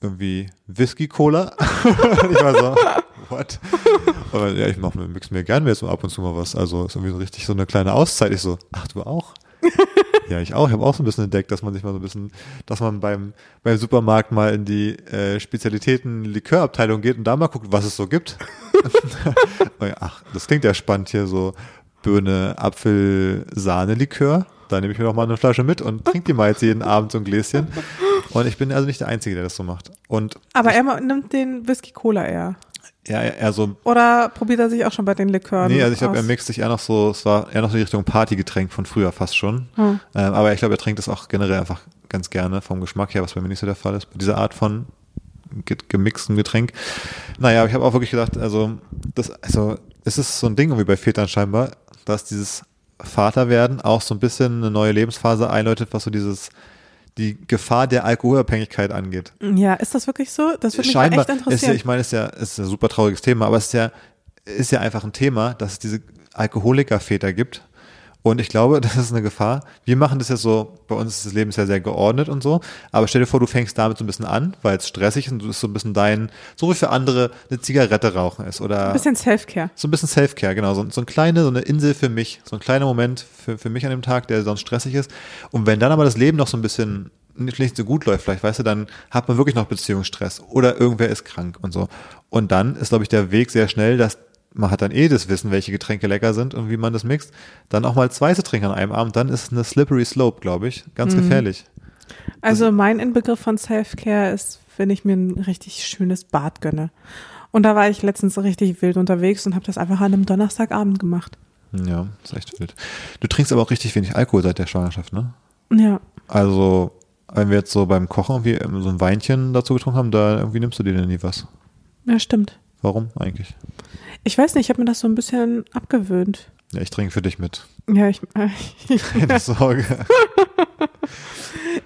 irgendwie Whisky-Cola? [laughs] Ich war so, what? Aber ja, ich mach mir, mix mir gerne jetzt mal ab und zu mal was. Also ist irgendwie so richtig so eine kleine Auszeit. Ich so, ach, du auch? ja, ich auch. Ich habe auch so ein bisschen entdeckt, dass man sich mal so ein bisschen, dass man beim, beim Supermarkt mal in die äh, Spezialitäten-Likörabteilung geht und da mal guckt, was es so gibt. [laughs] Ach, das klingt ja spannend hier so Birne, Apfel, Sahne, Likör. Da nehme ich mir noch mal eine Flasche mit und trinke die mal jetzt jeden Abend so ein Gläschen. Und ich bin also nicht der Einzige, der das so macht. Und Aber er ma- nimmt den Whisky Cola eher. ja, er, er so, Oder probiert er sich auch schon bei den Likören? nee, also ich glaube, er mixt sich eher noch so, es war eher noch so die Richtung Partygetränk von früher fast schon. Hm. Ähm, aber ich glaube, er trinkt das auch generell einfach ganz gerne vom Geschmack her, was bei mir nicht so der Fall ist. Bei dieser Art von ge gemixtem Getränk. Naja, aber ich habe auch wirklich gedacht, also, das, also, es ist so ein Ding irgendwie bei Vätern scheinbar, dass dieses Vaterwerden auch so ein bisschen eine neue Lebensphase einläutet, was so dieses, die Gefahr der Alkoholabhängigkeit angeht. Ja, ist das wirklich so? Das würde mich Scheinbar echt ist ja, interessieren. ich meine, es ist ja, ist ein super trauriges Thema, aber es ist ja, ist ja einfach ein Thema, dass es diese Alkoholikerväter gibt Und ich glaube, [laughs] das ist eine Gefahr. Wir machen das ja so, bei uns ist das Leben ja sehr geordnet und so. Aber stell dir vor, du fängst damit so ein bisschen an, weil es stressig ist und du ist so ein bisschen dein, so wie für andere eine Zigarette rauchen ist oder. Ein bisschen Self-Care. So ein bisschen Self-Care, genau. So, so ein kleine, so eine Insel für mich. So ein kleiner Moment für, für mich an dem Tag, der sonst stressig ist. Und wenn dann aber das Leben noch so ein bisschen nicht so gut läuft, vielleicht, weißt du, dann hat man wirklich noch Beziehungsstress oder irgendwer ist krank und so. Und dann ist, glaube ich, der Weg sehr schnell, dass man hat dann eh das Wissen, welche Getränke lecker sind und wie man das mixt, dann auch mal zwei zu trinken an einem Abend, dann ist es eine slippery slope, glaube ich. Ganz mhm. gefährlich. Also mein Inbegriff von Self-Care ist, wenn ich mir ein richtig schönes Bad gönne. Und da war ich letztens richtig wild unterwegs und habe das einfach an einem Donnerstagabend gemacht. Ja, ist echt wild. Du trinkst aber auch richtig wenig Alkohol seit der Schwangerschaft, ne? Ja. Also, wenn wir jetzt so beim Kochen irgendwie so ein Weinchen dazu getrunken haben, da irgendwie nimmst du dir denn nie was. Ja, stimmt. Warum eigentlich? Ich weiß nicht, ich habe mir das so ein bisschen abgewöhnt. Ja, ich trinke für dich mit. Ja, ich. Äh, [laughs] Keine Sorge.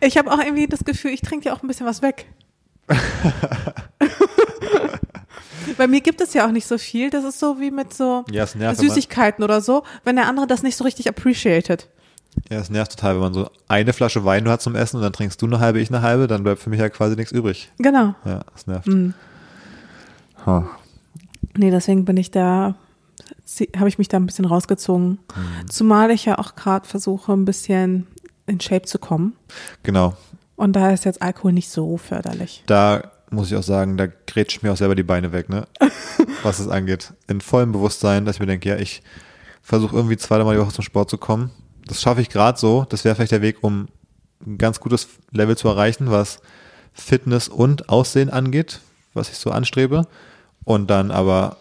ich habe auch irgendwie das Gefühl, ich trinke ja auch ein bisschen was weg. [laughs] Bei mir gibt es ja auch nicht so viel. Das ist so wie mit so ja, nervt, Süßigkeiten oder so, wenn der andere das nicht so richtig appreciated. Ja, es nervt total, wenn man so eine Flasche Wein nur hat zum Essen und dann trinkst du eine halbe, ich eine halbe, dann bleibt für mich ja quasi nichts übrig. Genau. Ja, es nervt. Mhm. Huh. Nee, deswegen bin ich da, habe ich mich da ein bisschen rausgezogen. Mhm. Zumal ich ja auch gerade versuche, ein bisschen in Shape zu kommen. Genau. Und da ist jetzt Alkohol nicht so förderlich. Da muss ich auch sagen, da grätscht mir auch selber die Beine weg, ne? [laughs] Was es angeht. In vollem Bewusstsein, dass ich mir denke, ja, ich versuche irgendwie zweimal die Woche zum Sport zu kommen. Das schaffe ich gerade so. Das wäre vielleicht der Weg, um ein ganz gutes Level zu erreichen, was Fitness und Aussehen angeht, was ich so anstrebe. Und dann aber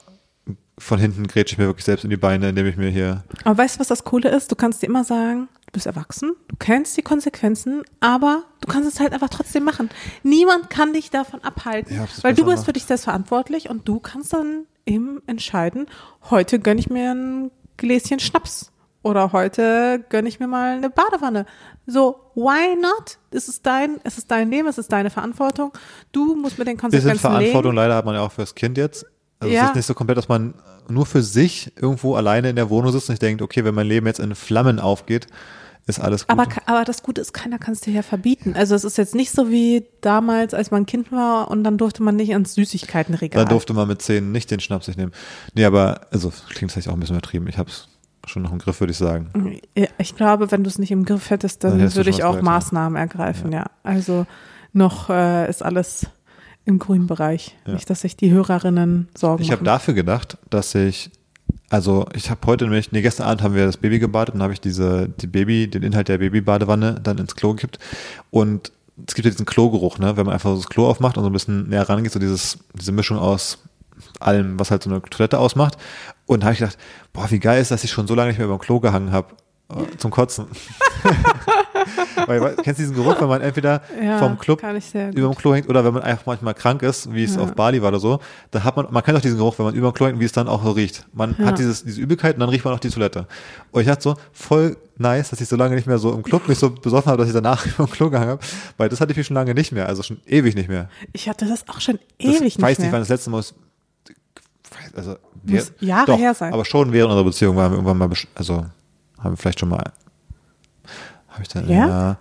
von hinten grätsche ich mir wirklich selbst in die Beine, indem ich mir hier. Aber weißt du, was das Coole ist? Du kannst dir immer sagen, du bist erwachsen, du kennst die Konsequenzen, aber du kannst es halt einfach trotzdem machen. Niemand kann dich davon abhalten, ja, weil du bist macht. für dich selbst verantwortlich und du kannst dann eben entscheiden, heute gönne ich mir ein Gläschen Schnaps oder heute gönne ich mir mal eine Badewanne. So, why not? Es ist dein, es ist dein Leben, es ist deine Verantwortung. Du musst mit den Konsequenzen leben. Verantwortung leben. leider hat man ja auch fürs Kind jetzt. Also ja. es ist nicht so komplett, dass man nur für sich irgendwo alleine in der Wohnung sitzt und denkt, okay, wenn mein Leben jetzt in Flammen aufgeht, ist alles gut. Aber, aber das Gute ist, keiner kann es dir ja verbieten. Also es ist jetzt nicht so wie damals, als man Kind war und dann durfte man nicht ins Süßigkeitenregal. Dann durfte man mit zehn nicht den Schnaps sich nehmen. Nee, aber, also klingt vielleicht auch ein bisschen übertrieben. Ich hab's schon noch im Griff, würde ich sagen. Ich glaube, wenn du es nicht im Griff hättest, dann, dann würde ich auch Maßnahmen ergreifen, ja. ja. Also noch äh, ist alles im grünen Bereich. Ja. Nicht, dass sich die Hörerinnen sorgen Ich habe dafür gedacht, dass ich, also ich habe heute nämlich, nee, gestern Abend haben wir das Baby gebadet und habe ich diese, die Baby, den Inhalt der Babybadewanne dann ins Klo gekippt und es gibt ja diesen Klogeruch, ne, wenn man einfach so das Klo aufmacht und so ein bisschen näher rangeht, so dieses, diese Mischung aus allem, was halt so eine Toilette ausmacht. Und da habe ich gedacht, boah, wie geil ist, dass ich schon so lange nicht mehr über dem Klo gehangen habe. Äh, zum Kotzen. [laughs] Weil, kennst du diesen Geruch, wenn man entweder ja, vom Club über dem Klo hängt oder wenn man einfach manchmal krank ist, wie es ja. auf Bali war oder so, da hat man, man kennt auch diesen Geruch, wenn man über dem Klo hängt, wie es dann auch so riecht. Man ja. hat dieses, diese Übelkeit und dann riecht man auch die Toilette. Und ich dachte so, voll nice, dass ich so lange nicht mehr so im Club mich so besoffen habe, dass ich danach [laughs] über dem Klo gehangen habe, weil das hatte ich schon lange nicht mehr, also schon ewig nicht mehr. Ich hatte das auch schon ewig das, nicht mehr. Ich weiß nicht, wann das letzte Mal ist, also wir, Muss Jahre doch, her sein. Aber schon während unserer Beziehung waren wir irgendwann mal, also haben wir vielleicht schon mal, habe ich dann, ja? ja.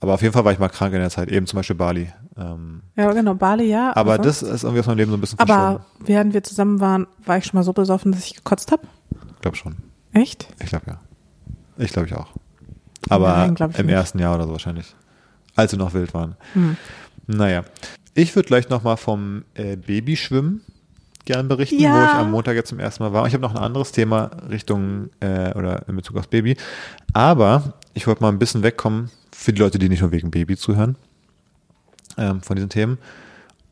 Aber auf jeden Fall war ich mal krank in der Zeit, eben zum Beispiel Bali. Ähm, ja, genau, Bali, ja. Aber, aber das ist irgendwie aus meinem Leben so ein bisschen Aber während wir zusammen waren, war ich schon mal so besoffen, dass ich gekotzt habe? Ich glaube schon. Echt? Ich glaube ja. Ich glaube ich auch. Aber Nein, im nicht. ersten Jahr oder so wahrscheinlich. Als wir noch wild waren. Hm. Naja. Ich würde gleich nochmal vom äh, Babyschwimmen gern berichten, ja. wo ich am Montag jetzt zum ersten Mal war. Ich habe noch ein anderes Thema Richtung äh, oder in Bezug aufs Baby. Aber ich wollte mal ein bisschen wegkommen für die Leute, die nicht nur wegen Baby zuhören, ähm, von diesen Themen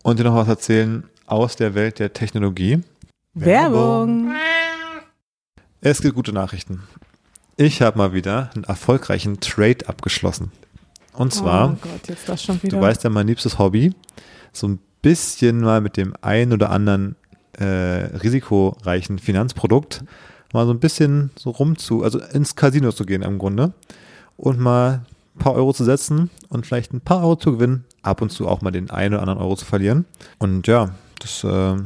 und dir noch was erzählen aus der Welt der Technologie. Werbung. Es gibt gute Nachrichten. Ich habe mal wieder einen erfolgreichen Trade abgeschlossen. Und zwar, oh Gott, du weißt ja, mein liebstes Hobby so ein bisschen mal mit dem ein oder anderen äh, risikoreichen Finanzprodukt mal so ein bisschen so rumzu, also ins Casino zu gehen im Grunde und mal ein paar Euro zu setzen und vielleicht ein paar Euro zu gewinnen, ab und zu auch mal den einen oder anderen Euro zu verlieren. Und ja, das äh,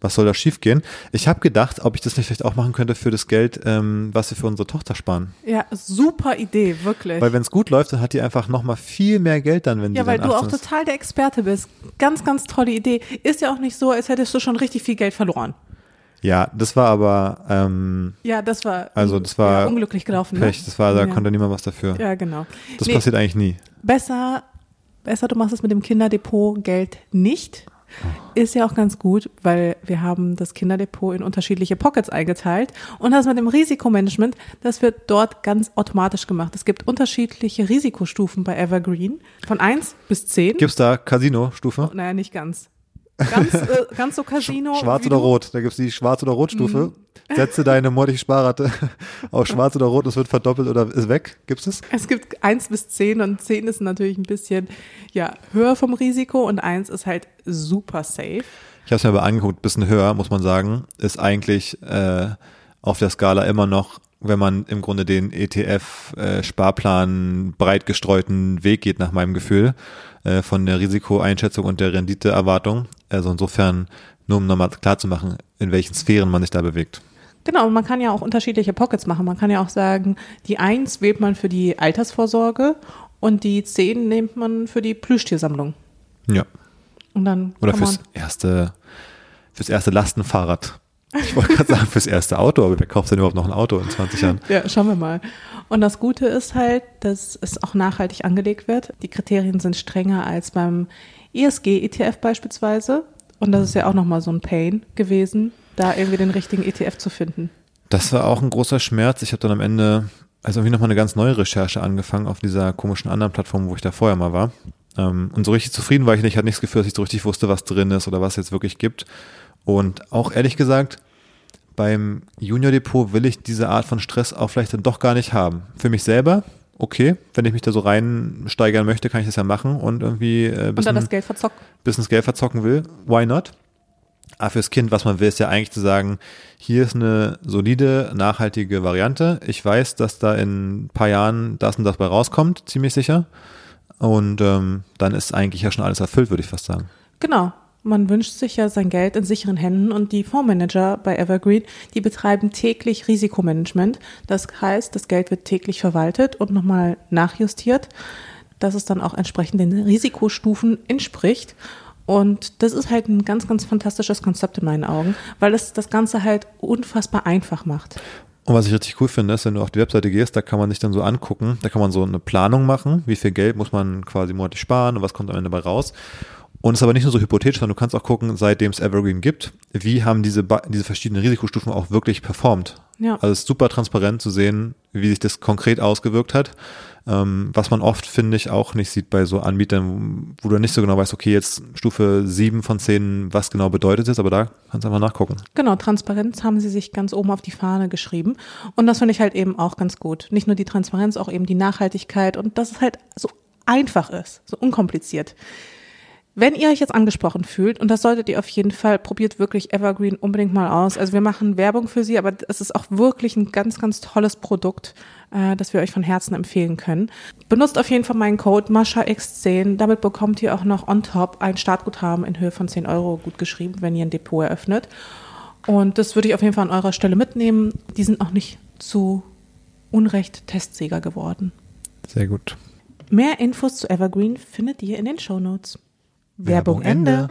was soll da schiefgehen? Ich habe gedacht, ob ich das nicht vielleicht auch machen könnte für das Geld, ähm, was wir für unsere Tochter sparen. Ja, super Idee, wirklich. Weil wenn es gut läuft, dann hat die einfach nochmal viel mehr Geld dann, wenn ja, die weil dann du 18 auch ist. total der Experte bist. Ganz, ganz tolle Idee. Ist ja auch nicht so, als hättest du schon richtig viel Geld verloren. Ja, das war aber ähm, Ja, das war, Also, das war ja, unglücklich gelaufen. Pech. Ne? Das war, da ja. konnte niemand was dafür. Ja, genau. Das Nee, passiert eigentlich nie. besser, besser du machst es mit dem Kinderdepot Geld nicht. Ist ja auch ganz gut, weil wir haben das Kinderdepot in unterschiedliche Pockets eingeteilt und das mit dem Risikomanagement, das wird dort ganz automatisch gemacht. Es gibt unterschiedliche Risikostufen bei Evergreen von 1 bis 10. Gibt's da Casino-Stufe? Naja, nicht ganz. Ganz, äh, [laughs] ganz so Casino. Schwarz oder rot? Da gibt's die Schwarz- oder Rot-Stufe. Mhm. Setze deine monatliche Sparrate [laughs] auf Schwarz oder Rot, es wird verdoppelt oder ist weg. Gibt's es? Es gibt 1 bis 10 und 10 ist natürlich ein bisschen ja, höher vom Risiko und 1 ist halt super safe. Ich habe es mir aber angeguckt, bisschen höher, muss man sagen, ist eigentlich äh, auf der Skala immer noch, wenn man im Grunde den ETF-Sparplan breit gestreuten Weg geht, nach meinem Gefühl, äh, von der Risikoeinschätzung und der Renditeerwartung. Also insofern, nur um nochmal klar zu machen, in welchen Sphären man sich da bewegt. Genau, und man kann ja auch unterschiedliche Pockets machen. Man kann ja auch sagen, die 1 wählt man für die Altersvorsorge und die 10 nimmt man für die Plüschtiersammlung. Ja. Und dann Oder fürs erste, fürs erste Lastenfahrrad. Ich wollte gerade sagen, fürs erste Auto, aber wer kauft denn überhaupt noch ein Auto in 20 Jahren? Ja, schauen wir mal. Und das Gute ist halt, dass es auch nachhaltig angelegt wird. Die Kriterien sind strenger als beim ESG-ETF beispielsweise. Und das ist ja auch nochmal so ein Pain gewesen, da irgendwie den richtigen ETF zu finden. Das war auch ein großer Schmerz. Ich habe dann am Ende, also irgendwie nochmal eine ganz neue Recherche angefangen auf dieser komischen anderen Plattform, wo ich da vorher mal war. Ähm, und so richtig zufrieden war ich nicht, hatte nicht das Gefühl, dass ich so richtig wusste, was drin ist oder was es jetzt wirklich gibt. Und auch ehrlich gesagt, beim Junior Depot will ich diese Art von Stress auch vielleicht dann doch gar nicht haben. Für mich selber, okay, wenn ich mich da so reinsteigern möchte, kann ich das ja machen und irgendwie äh, Und bisschen, das Geld verzockt. bisschen das Geld verzocken will, why not? Aber fürs Kind, was man will, ist ja eigentlich zu sagen, hier ist eine solide, nachhaltige Variante. Ich weiß, dass da in ein paar Jahren das und das bei rauskommt, ziemlich sicher. Und ähm, dann ist eigentlich ja schon alles erfüllt, würde ich fast sagen. Genau. Man wünscht sich ja sein Geld in sicheren Händen und die Fondsmanager bei Evergreen, die betreiben täglich Risikomanagement. Das heißt, das Geld wird täglich verwaltet und nochmal nachjustiert, dass es dann auch entsprechend den Risikostufen entspricht. Und das ist halt ein ganz, ganz fantastisches Konzept in meinen Augen, weil es das Ganze halt unfassbar einfach macht. Und was ich richtig cool finde, ist, wenn du auf die Webseite gehst, da kann man sich dann so angucken, da kann man so eine Planung machen, wie viel Geld muss man quasi monatlich sparen und was kommt am Ende dabei raus. Und es ist aber nicht nur so hypothetisch, sondern du kannst auch gucken, seitdem es Evergreen gibt, wie haben diese, diese verschiedenen Risikostufen auch wirklich performt. Ja. Also es ist super transparent zu sehen, wie sich das konkret ausgewirkt hat. Ähm, was man oft, finde ich, auch nicht sieht bei so Anbietern, wo du nicht so genau weißt, okay, jetzt Stufe 7 von 10, was genau bedeutet es, aber da kannst du einfach nachgucken. Genau, Transparenz haben sie sich ganz oben auf die Fahne geschrieben. Und das finde ich halt eben auch ganz gut. Nicht nur die Transparenz, auch eben die Nachhaltigkeit und dass es halt so einfach ist, so unkompliziert. Wenn ihr euch jetzt angesprochen fühlt, und das solltet ihr auf jeden Fall, probiert wirklich Evergreen unbedingt mal aus. Also wir machen Werbung für sie, aber es ist auch wirklich ein ganz, ganz tolles Produkt, äh, das wir euch von Herzen empfehlen können. Benutzt auf jeden Fall meinen Code MaschaX10. Damit bekommt ihr auch noch on top ein Startguthaben in Höhe von 10 Euro gut geschrieben, wenn ihr ein Depot eröffnet. Und das würde ich auf jeden Fall an eurer Stelle mitnehmen. Die sind auch nicht zu Unrecht Testsieger geworden. Sehr gut. Mehr Infos zu Evergreen findet ihr in den Shownotes. Werbung Ende.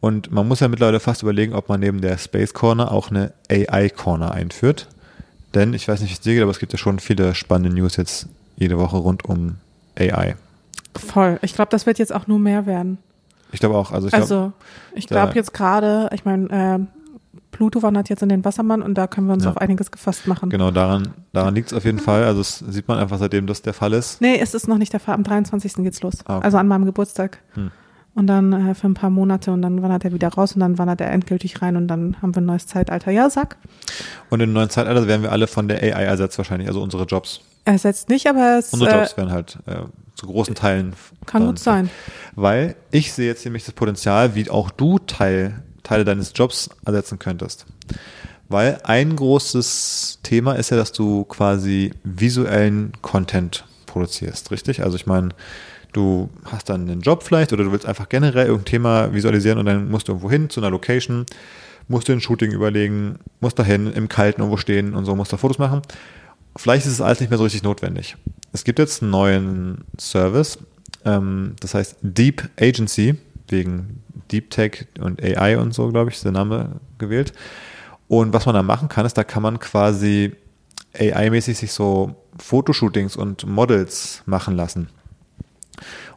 Und man muss ja mittlerweile fast überlegen, ob man neben der Space Corner auch eine AI Corner einführt. Denn ich weiß nicht, wie es dir geht, aber es gibt ja schon viele spannende News jetzt jede Woche rund um AI. Voll. Ich glaube, das wird jetzt auch nur mehr werden. Ich glaube auch. Also ich glaube, also, glaube jetzt gerade, ich meine, äh, Pluto wandert jetzt in den Wassermann und da können wir uns Ja. auf einiges gefasst machen. genau daran, daran liegt es auf jeden Fall. Also es sieht man einfach, seitdem das der Fall ist. Nee, es ist noch nicht der Fall. Am 23. geht's los. Ah, okay. Also an meinem Geburtstag. Hm. Und dann äh, für ein paar Monate und dann wandert er wieder raus und dann wandert er endgültig rein und dann haben wir ein neues Zeitalter. Ja, sag. Und im neuen Zeitalter werden wir alle von der AI ersetzt wahrscheinlich, also unsere Jobs. Er setzt nicht, aber es Unsere äh, Jobs werden halt äh, zu großen Teilen. kann dann- gut sein. Weil ich sehe jetzt nämlich das Potenzial, wie auch du Teil, Teile deines Jobs ersetzen könntest. Weil ein großes Thema ist ja, dass du quasi visuellen Content produzierst, richtig? Also ich meine, Du hast dann einen Job vielleicht oder du willst einfach generell irgendein Thema visualisieren und dann musst du irgendwo hin zu einer Location, musst du ein Shooting überlegen, musst dahin im Kalten irgendwo stehen und so, musst da Fotos machen. Vielleicht ist es alles nicht mehr so richtig notwendig. Es gibt jetzt einen neuen Service, ähm, das heißt Deep Agency, wegen Deep Tech und AI und so, glaube ich, ist der Name gewählt. Und was man da machen kann, ist, da kann man quasi AI-mäßig sich so Fotoshootings und Models machen lassen.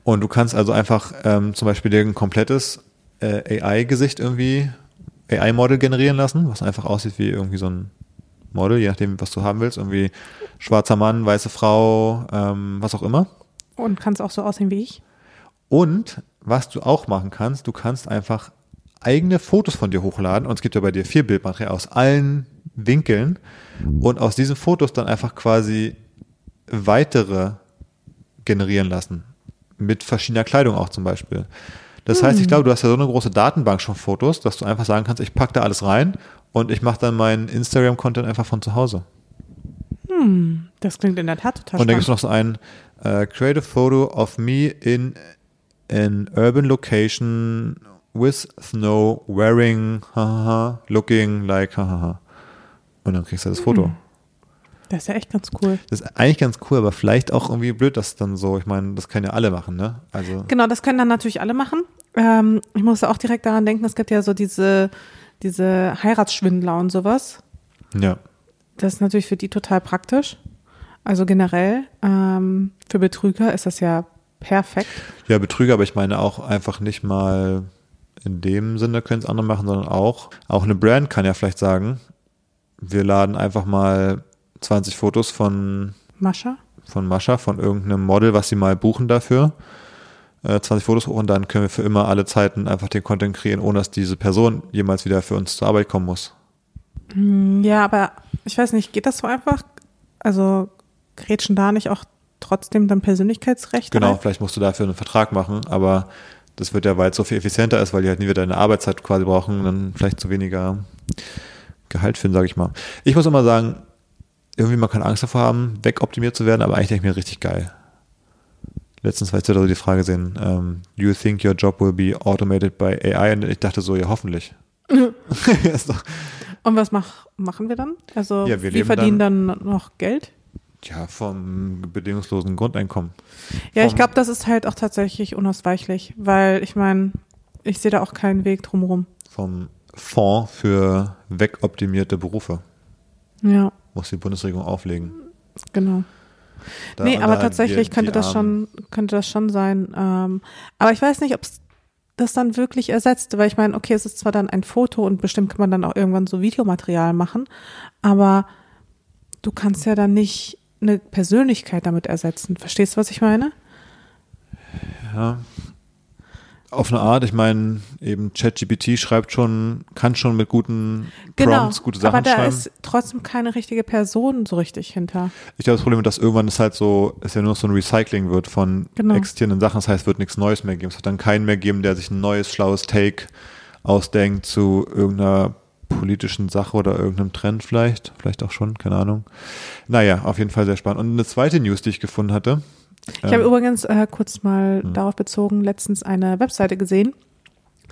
Und du kannst also einfach ähm, zum Beispiel dir ein komplettes äh, AI-Gesicht irgendwie, AI-Model generieren lassen, was einfach aussieht wie irgendwie so ein Model, je nachdem, was du haben willst. Irgendwie schwarzer Mann, weiße Frau, ähm, was auch immer. Und kannst auch so aussehen wie ich. Und was du auch machen kannst, du kannst einfach eigene Fotos von dir hochladen und es gibt ja bei dir vier Bildmaterial aus allen Winkeln und aus diesen Fotos dann einfach quasi weitere generieren lassen. Mit verschiedener Kleidung auch zum Beispiel. Das heißt, ich hm. glaube, du hast ja so eine große Datenbank schon Fotos, dass du einfach sagen kannst, ich packe da alles rein und ich mache dann meinen Instagram-Content einfach von zu Hause. Hm, das klingt in der Tat total Und dann gibt es noch so ein uh, Create a photo of me in an urban location with snow wearing, haha, looking like, haha. Und dann kriegst du das Foto. Hm. Das ist ja echt ganz cool. Das ist eigentlich ganz cool, aber vielleicht auch irgendwie blöd, dass dann so, ich meine, das können ja alle machen, ne? Also. Genau, das können dann natürlich alle machen. Ähm, ich musste auch direkt daran denken, es gibt ja so diese, diese Heiratsschwindler und sowas. Ja. Das ist natürlich für die total praktisch. Also generell, ähm, für Betrüger ist das ja perfekt. Ja, Betrüger, aber ich meine auch einfach nicht mal in dem Sinne können es andere machen, sondern auch, auch eine Brand kann ja vielleicht sagen, wir laden einfach mal 20 Fotos von Mascha? Von Mascha, von irgendeinem Model, was sie mal buchen dafür. 20 äh, Fotos hoch und dann können wir für immer alle Zeiten einfach den Content kreieren, ohne dass diese Person jemals wieder für uns zur Arbeit kommen muss. Hm, ja, aber ich weiß nicht, geht das so einfach? Also grätschen da nicht auch trotzdem dann Persönlichkeitsrechte? Genau, rein? vielleicht musst du dafür einen Vertrag machen, aber das wird ja, weil es so viel effizienter ist, weil die halt nie wieder eine Arbeitszeit quasi brauchen, dann vielleicht zu weniger Gehalt finden, sage ich mal. Ich muss immer sagen, irgendwie man kann Angst davor haben, wegoptimiert zu werden, aber eigentlich denke ich mir richtig geil. Letztens war ich so die Frage sehen, um, ähm, do you think your job will be automated by AI? Und ich dachte so, ja, hoffentlich. [laughs] [laughs] Und was mach, machen wir dann? Also ja, wir, wir verdienen dann, dann, noch Geld? Ja, vom bedingungslosen Grundeinkommen. Ja, vom ich glaube, das ist halt auch tatsächlich unausweichlich, weil ich meine, ich sehe da auch keinen Weg drumherum. Vom Fonds für wegoptimierte Berufe. Ja. Muss die Bundesregierung auflegen. Genau. Da nee, aber tatsächlich die, könnte die das schon, könnte das schon sein. Ähm, aber ich weiß nicht, ob es das dann wirklich ersetzt, weil ich meine, okay, es ist zwar dann ein Foto und bestimmt kann man dann auch irgendwann so Videomaterial machen, aber du kannst ja dann nicht eine Persönlichkeit damit ersetzen. Verstehst du, was ich meine? Ja, auf eine Art, ich meine, eben ChatGPT schreibt schon, kann schon mit guten genau, Prompts gute Sachen aber da schreiben. ist trotzdem keine richtige Person so richtig hinter. Ich glaube, das Problem ist, dass irgendwann es halt so, es ja nur so ein Recycling wird von genau. existierenden Sachen. Das heißt, es wird nichts Neues mehr geben. Es wird dann keinen mehr geben, der sich ein neues, schlaues Take ausdenkt zu irgendeiner politischen Sache oder irgendeinem Trend vielleicht. Vielleicht auch schon, keine Ahnung. Naja, auf jeden Fall sehr spannend. Und eine zweite News, die ich gefunden hatte, ich habe ähm, übrigens äh, kurz mal hm. darauf bezogen, letztens eine Webseite gesehen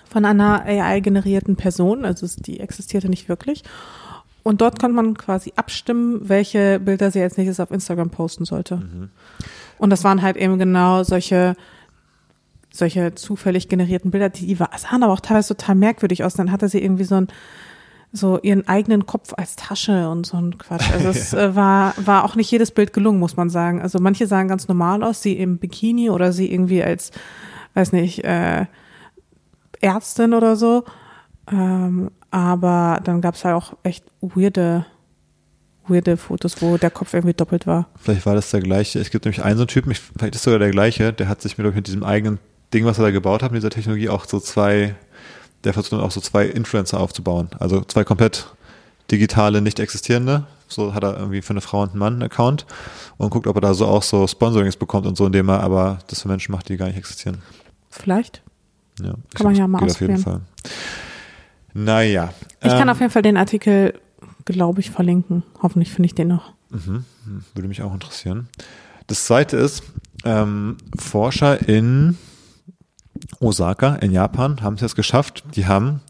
von einer AI-generierten Person, also die existierte nicht wirklich. Und dort konnte man quasi abstimmen, welche Bilder sie als nächstes auf Instagram posten sollte. Mhm. Und das waren halt eben genau solche solche zufällig generierten Bilder, die, die sahen aber auch teilweise total merkwürdig aus. Dann hatte sie irgendwie so ein so ihren eigenen Kopf als Tasche und so ein Quatsch. Also es [laughs] äh, war, war auch nicht jedes Bild gelungen, muss man sagen. Also manche sahen ganz normal aus, sie im Bikini oder sie irgendwie als, weiß nicht, äh, Ärztin oder so. Ähm, aber dann gab es halt auch echt weirde, weirde Fotos, wo der Kopf irgendwie doppelt war. Vielleicht war das der gleiche. Es gibt nämlich einen so einen Typen, vielleicht ist sogar der gleiche, der hat sich mit, mit diesem eigenen Ding, was er da gebaut hat, mit dieser Technologie auch so zwei der versucht dann auch so zwei Influencer aufzubauen. Also zwei komplett digitale, nicht existierende. So hat er irgendwie für eine Frau und einen Mann einen Account und guckt, ob er da so auch so Sponsorings bekommt und so, indem er aber das für Menschen macht, die gar nicht existieren. Vielleicht. Ja, kann man ja mal ausprobieren. Auf jeden Fall. Naja. Ich ähm, kann auf jeden Fall den Artikel, glaube ich, verlinken. Hoffentlich finde ich den noch. Mhm, würde mich auch interessieren. Das zweite ist, ähm, Forscher in Osaka in Japan haben es jetzt geschafft. Die haben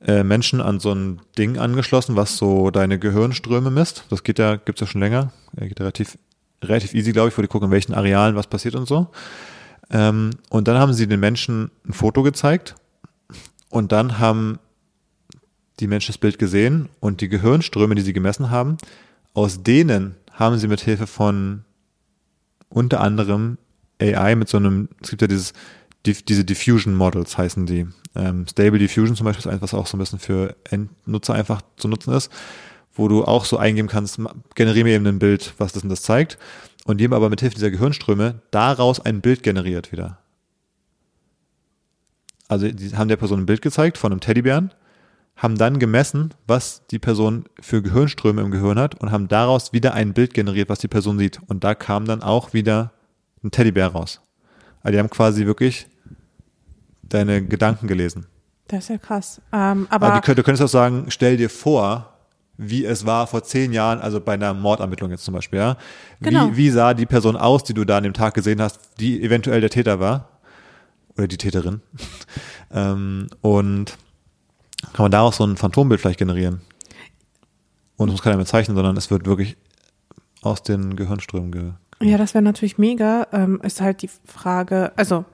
äh, Menschen an so ein Ding angeschlossen, was so deine Gehirnströme misst. Das geht ja, gibt's ja schon länger. Äh, geht relativ, relativ easy, glaube ich, wo die gucken, in welchen Arealen was passiert und so. Ähm, und dann haben sie den Menschen ein Foto gezeigt und dann haben die Menschen das Bild gesehen und die Gehirnströme, die sie gemessen haben, aus denen haben sie mit Hilfe von unter anderem AI mit so einem, es gibt ja dieses, diese Diffusion Models heißen die. Ähm, Stable Diffusion zum Beispiel ist eins, was auch so ein bisschen für Endnutzer einfach zu nutzen ist, wo du auch so eingeben kannst, generiere mir eben ein Bild, was das und das zeigt. Und die haben aber mit Hilfe dieser Gehirnströme daraus ein Bild generiert wieder. Also die haben der Person ein Bild gezeigt von einem Teddybären haben dann gemessen, was die Person für Gehirnströme im Gehirn hat und haben daraus wieder ein Bild generiert, was die Person sieht. Und da kam dann auch wieder ein Teddybär raus. Also die haben quasi wirklich deine Gedanken gelesen. Das ist ja krass. Ähm, aber also die, du könntest auch sagen, stell dir vor, wie es war vor zehn Jahren, also bei einer Mordermittlung jetzt zum Beispiel, ja. Wie, genau. wie sah die Person aus, die du da an dem Tag gesehen hast, die eventuell der Täter war? Oder die Täterin. [laughs] ähm, und kann man daraus so ein Phantombild vielleicht generieren. Und es muss keiner mehr zeichnen, sondern es wird wirklich aus den Gehirnströmen ge Ja, das wäre natürlich mega. Ähm, ist halt die Frage, also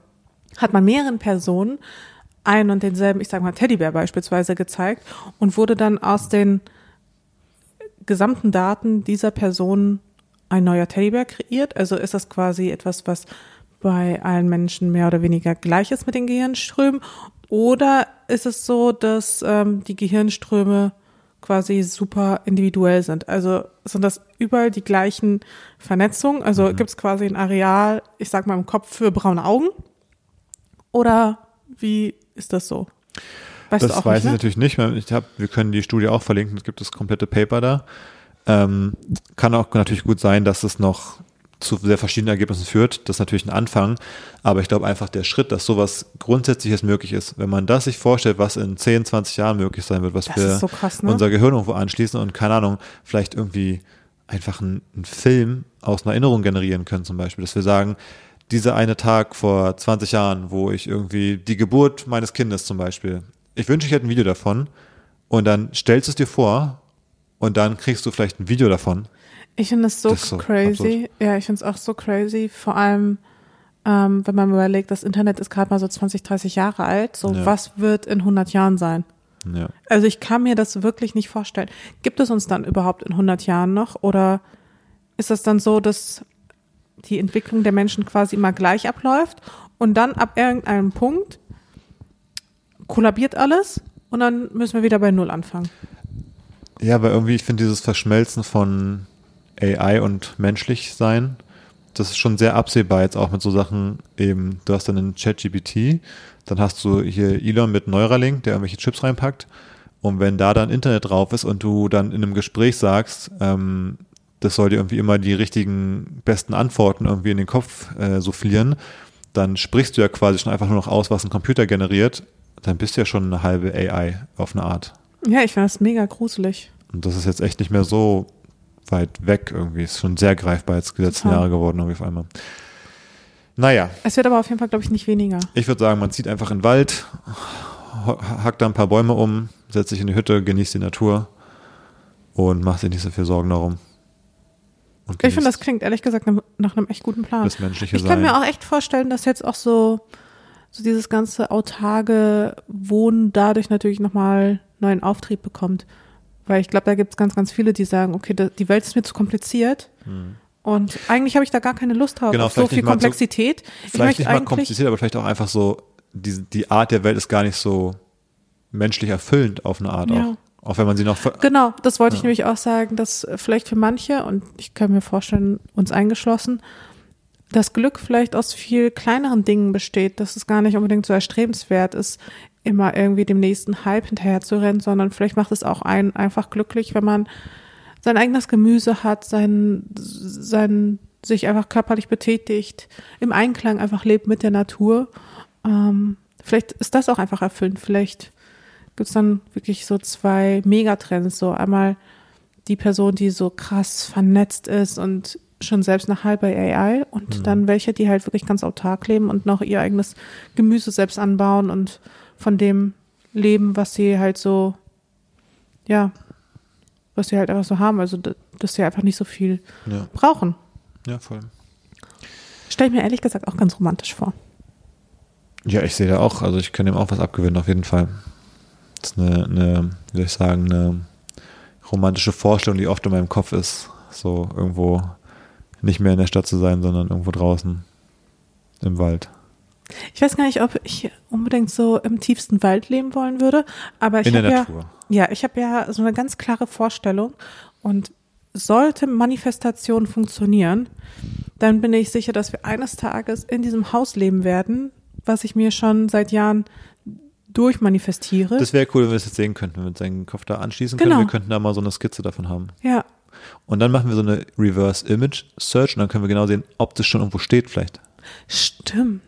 hat man mehreren Personen einen und denselben, ich sag mal Teddybär beispielsweise gezeigt und wurde dann aus den gesamten Daten dieser Person ein neuer Teddybär kreiert? Also ist das quasi etwas, was bei allen Menschen mehr oder weniger gleich ist mit den Gehirnströmen? Oder ist es so, dass ähm, die Gehirnströme quasi super individuell sind? Also sind das überall die gleichen Vernetzungen? Also mhm. gibt es quasi ein Areal, ich sag mal im Kopf für braune Augen? Oder wie ist das so? Weißt das weiß nicht, ich natürlich nicht. Ich hab, wir können die Studie auch verlinken. Es gibt das komplette Paper da. Ähm, kann auch natürlich gut sein, dass es noch zu sehr verschiedenen Ergebnissen führt. Das ist natürlich ein Anfang. Aber ich glaube einfach der Schritt, dass sowas Grundsätzliches möglich ist, wenn man das sich vorstellt, was in 10, 20 Jahren möglich sein wird, was das wir so krass, ne? unser Gehirn irgendwo anschließen und keine Ahnung, vielleicht irgendwie einfach einen, einen Film aus einer Erinnerung generieren können zum Beispiel, dass wir sagen, dieser eine Tag vor 20 Jahren, wo ich irgendwie die Geburt meines Kindes zum Beispiel, ich wünsche, ich hätte ein Video davon und dann stellst du es dir vor und dann kriegst du vielleicht ein Video davon ich finde es so, so, crazy. Absurd. Ja, ich finde es auch so crazy. Vor allem, ähm, wenn man überlegt, das Internet ist gerade mal so 20, 30 Jahre alt. So, ja. was wird in 100 Jahren sein? Ja. Also ich kann mir das wirklich nicht vorstellen. Gibt es uns dann überhaupt in 100 Jahren noch? Oder ist das dann so, dass die Entwicklung der Menschen quasi immer gleich abläuft und dann ab irgendeinem Punkt kollabiert alles und dann müssen wir wieder bei Null anfangen? Ja, aber irgendwie, ich finde dieses Verschmelzen von AI und menschlich sein. Das ist schon sehr absehbar jetzt auch mit so Sachen eben, du hast dann einen ChatGPT, dann hast du hier Elon mit Neuralink, der irgendwelche Chips reinpackt. Und wenn da dann Internet drauf ist und du dann in einem Gespräch sagst, ähm, das soll dir irgendwie immer die richtigen, besten Antworten irgendwie in den Kopf äh, soufflieren, dann sprichst du ja quasi schon einfach nur noch aus, was ein Computer generiert. Dann bist du ja schon eine halbe AI auf eine Art. Ja, ich finde das mega gruselig. Und das ist jetzt echt nicht mehr so weit weg irgendwie. Ist schon sehr greifbar jetzt die letzten Jahre geworden irgendwie auf einmal. Naja. Es wird aber auf jeden Fall, glaube ich, nicht weniger. Ich würde sagen, man zieht einfach in den Wald, hackt da ein paar Bäume um, setzt sich in die Hütte, genießt die Natur und macht sich nicht so viel Sorgen darum. Ich finde, das klingt ehrlich gesagt nach einem echt guten Plan. Das menschliche ich kann mir auch echt vorstellen, dass jetzt auch so, so dieses ganze autarge Wohnen dadurch natürlich nochmal neuen Auftrieb bekommt. Weil ich glaube, da gibt es ganz, ganz viele, die sagen, okay, die Welt ist mir zu kompliziert. Hm. Und eigentlich habe ich da gar keine Lust drauf, genau, auf so viel Komplexität. So, vielleicht nicht mal kompliziert, aber vielleicht auch einfach so, die, die Art der Welt ist gar nicht so menschlich erfüllend auf eine Art ja. auch. Auch wenn man sie noch. Genau, das wollte ja. ich nämlich auch sagen, dass vielleicht für manche, und ich kann mir vorstellen, uns eingeschlossen, das Glück vielleicht aus viel kleineren Dingen besteht, dass es gar nicht unbedingt so erstrebenswert ist, immer irgendwie dem nächsten Hype hinterher zu rennen, sondern vielleicht macht es auch einen einfach glücklich, wenn man sein eigenes Gemüse hat, sein, sein, sich einfach körperlich betätigt, im Einklang einfach lebt mit der Natur. Ähm, vielleicht ist das auch einfach erfüllend. Vielleicht gibt es dann wirklich so zwei Megatrends. So einmal die Person, die so krass vernetzt ist und schon selbst eine halbe AI und dann welche, die halt wirklich ganz autark leben und noch ihr eigenes Gemüse selbst anbauen und von dem leben, was sie halt so, ja, was sie halt einfach so haben. Also, dass sie einfach nicht so viel Ja, brauchen. ja, voll. Stelle ich mir ehrlich gesagt auch ganz romantisch vor. Ja, ich sehe da auch, also ich kann dem auch was abgewinnen, auf jeden Fall. Das ist eine, eine, wie soll ich sagen, eine romantische Vorstellung, die oft in meinem Kopf ist. So irgendwo nicht mehr in der Stadt zu sein, sondern irgendwo draußen im Wald. Ich weiß gar nicht, ob ich unbedingt so im tiefsten Wald leben wollen würde, aber ich habe ja, ja, ich habe ja so eine ganz klare Vorstellung und sollte Manifestation funktionieren, dann bin ich sicher, dass wir eines Tages in diesem Haus leben werden, was ich mir schon seit Jahren durchmanifestiere. Das wäre cool, wenn wir das jetzt sehen könnten, wenn wir seinen Kopf da anschließen Genau. können. Wir könnten da mal so eine Skizze davon haben. ja, Und dann machen wir so eine Reverse Image Search und dann können wir genau sehen, ob das schon irgendwo steht vielleicht. stimmt.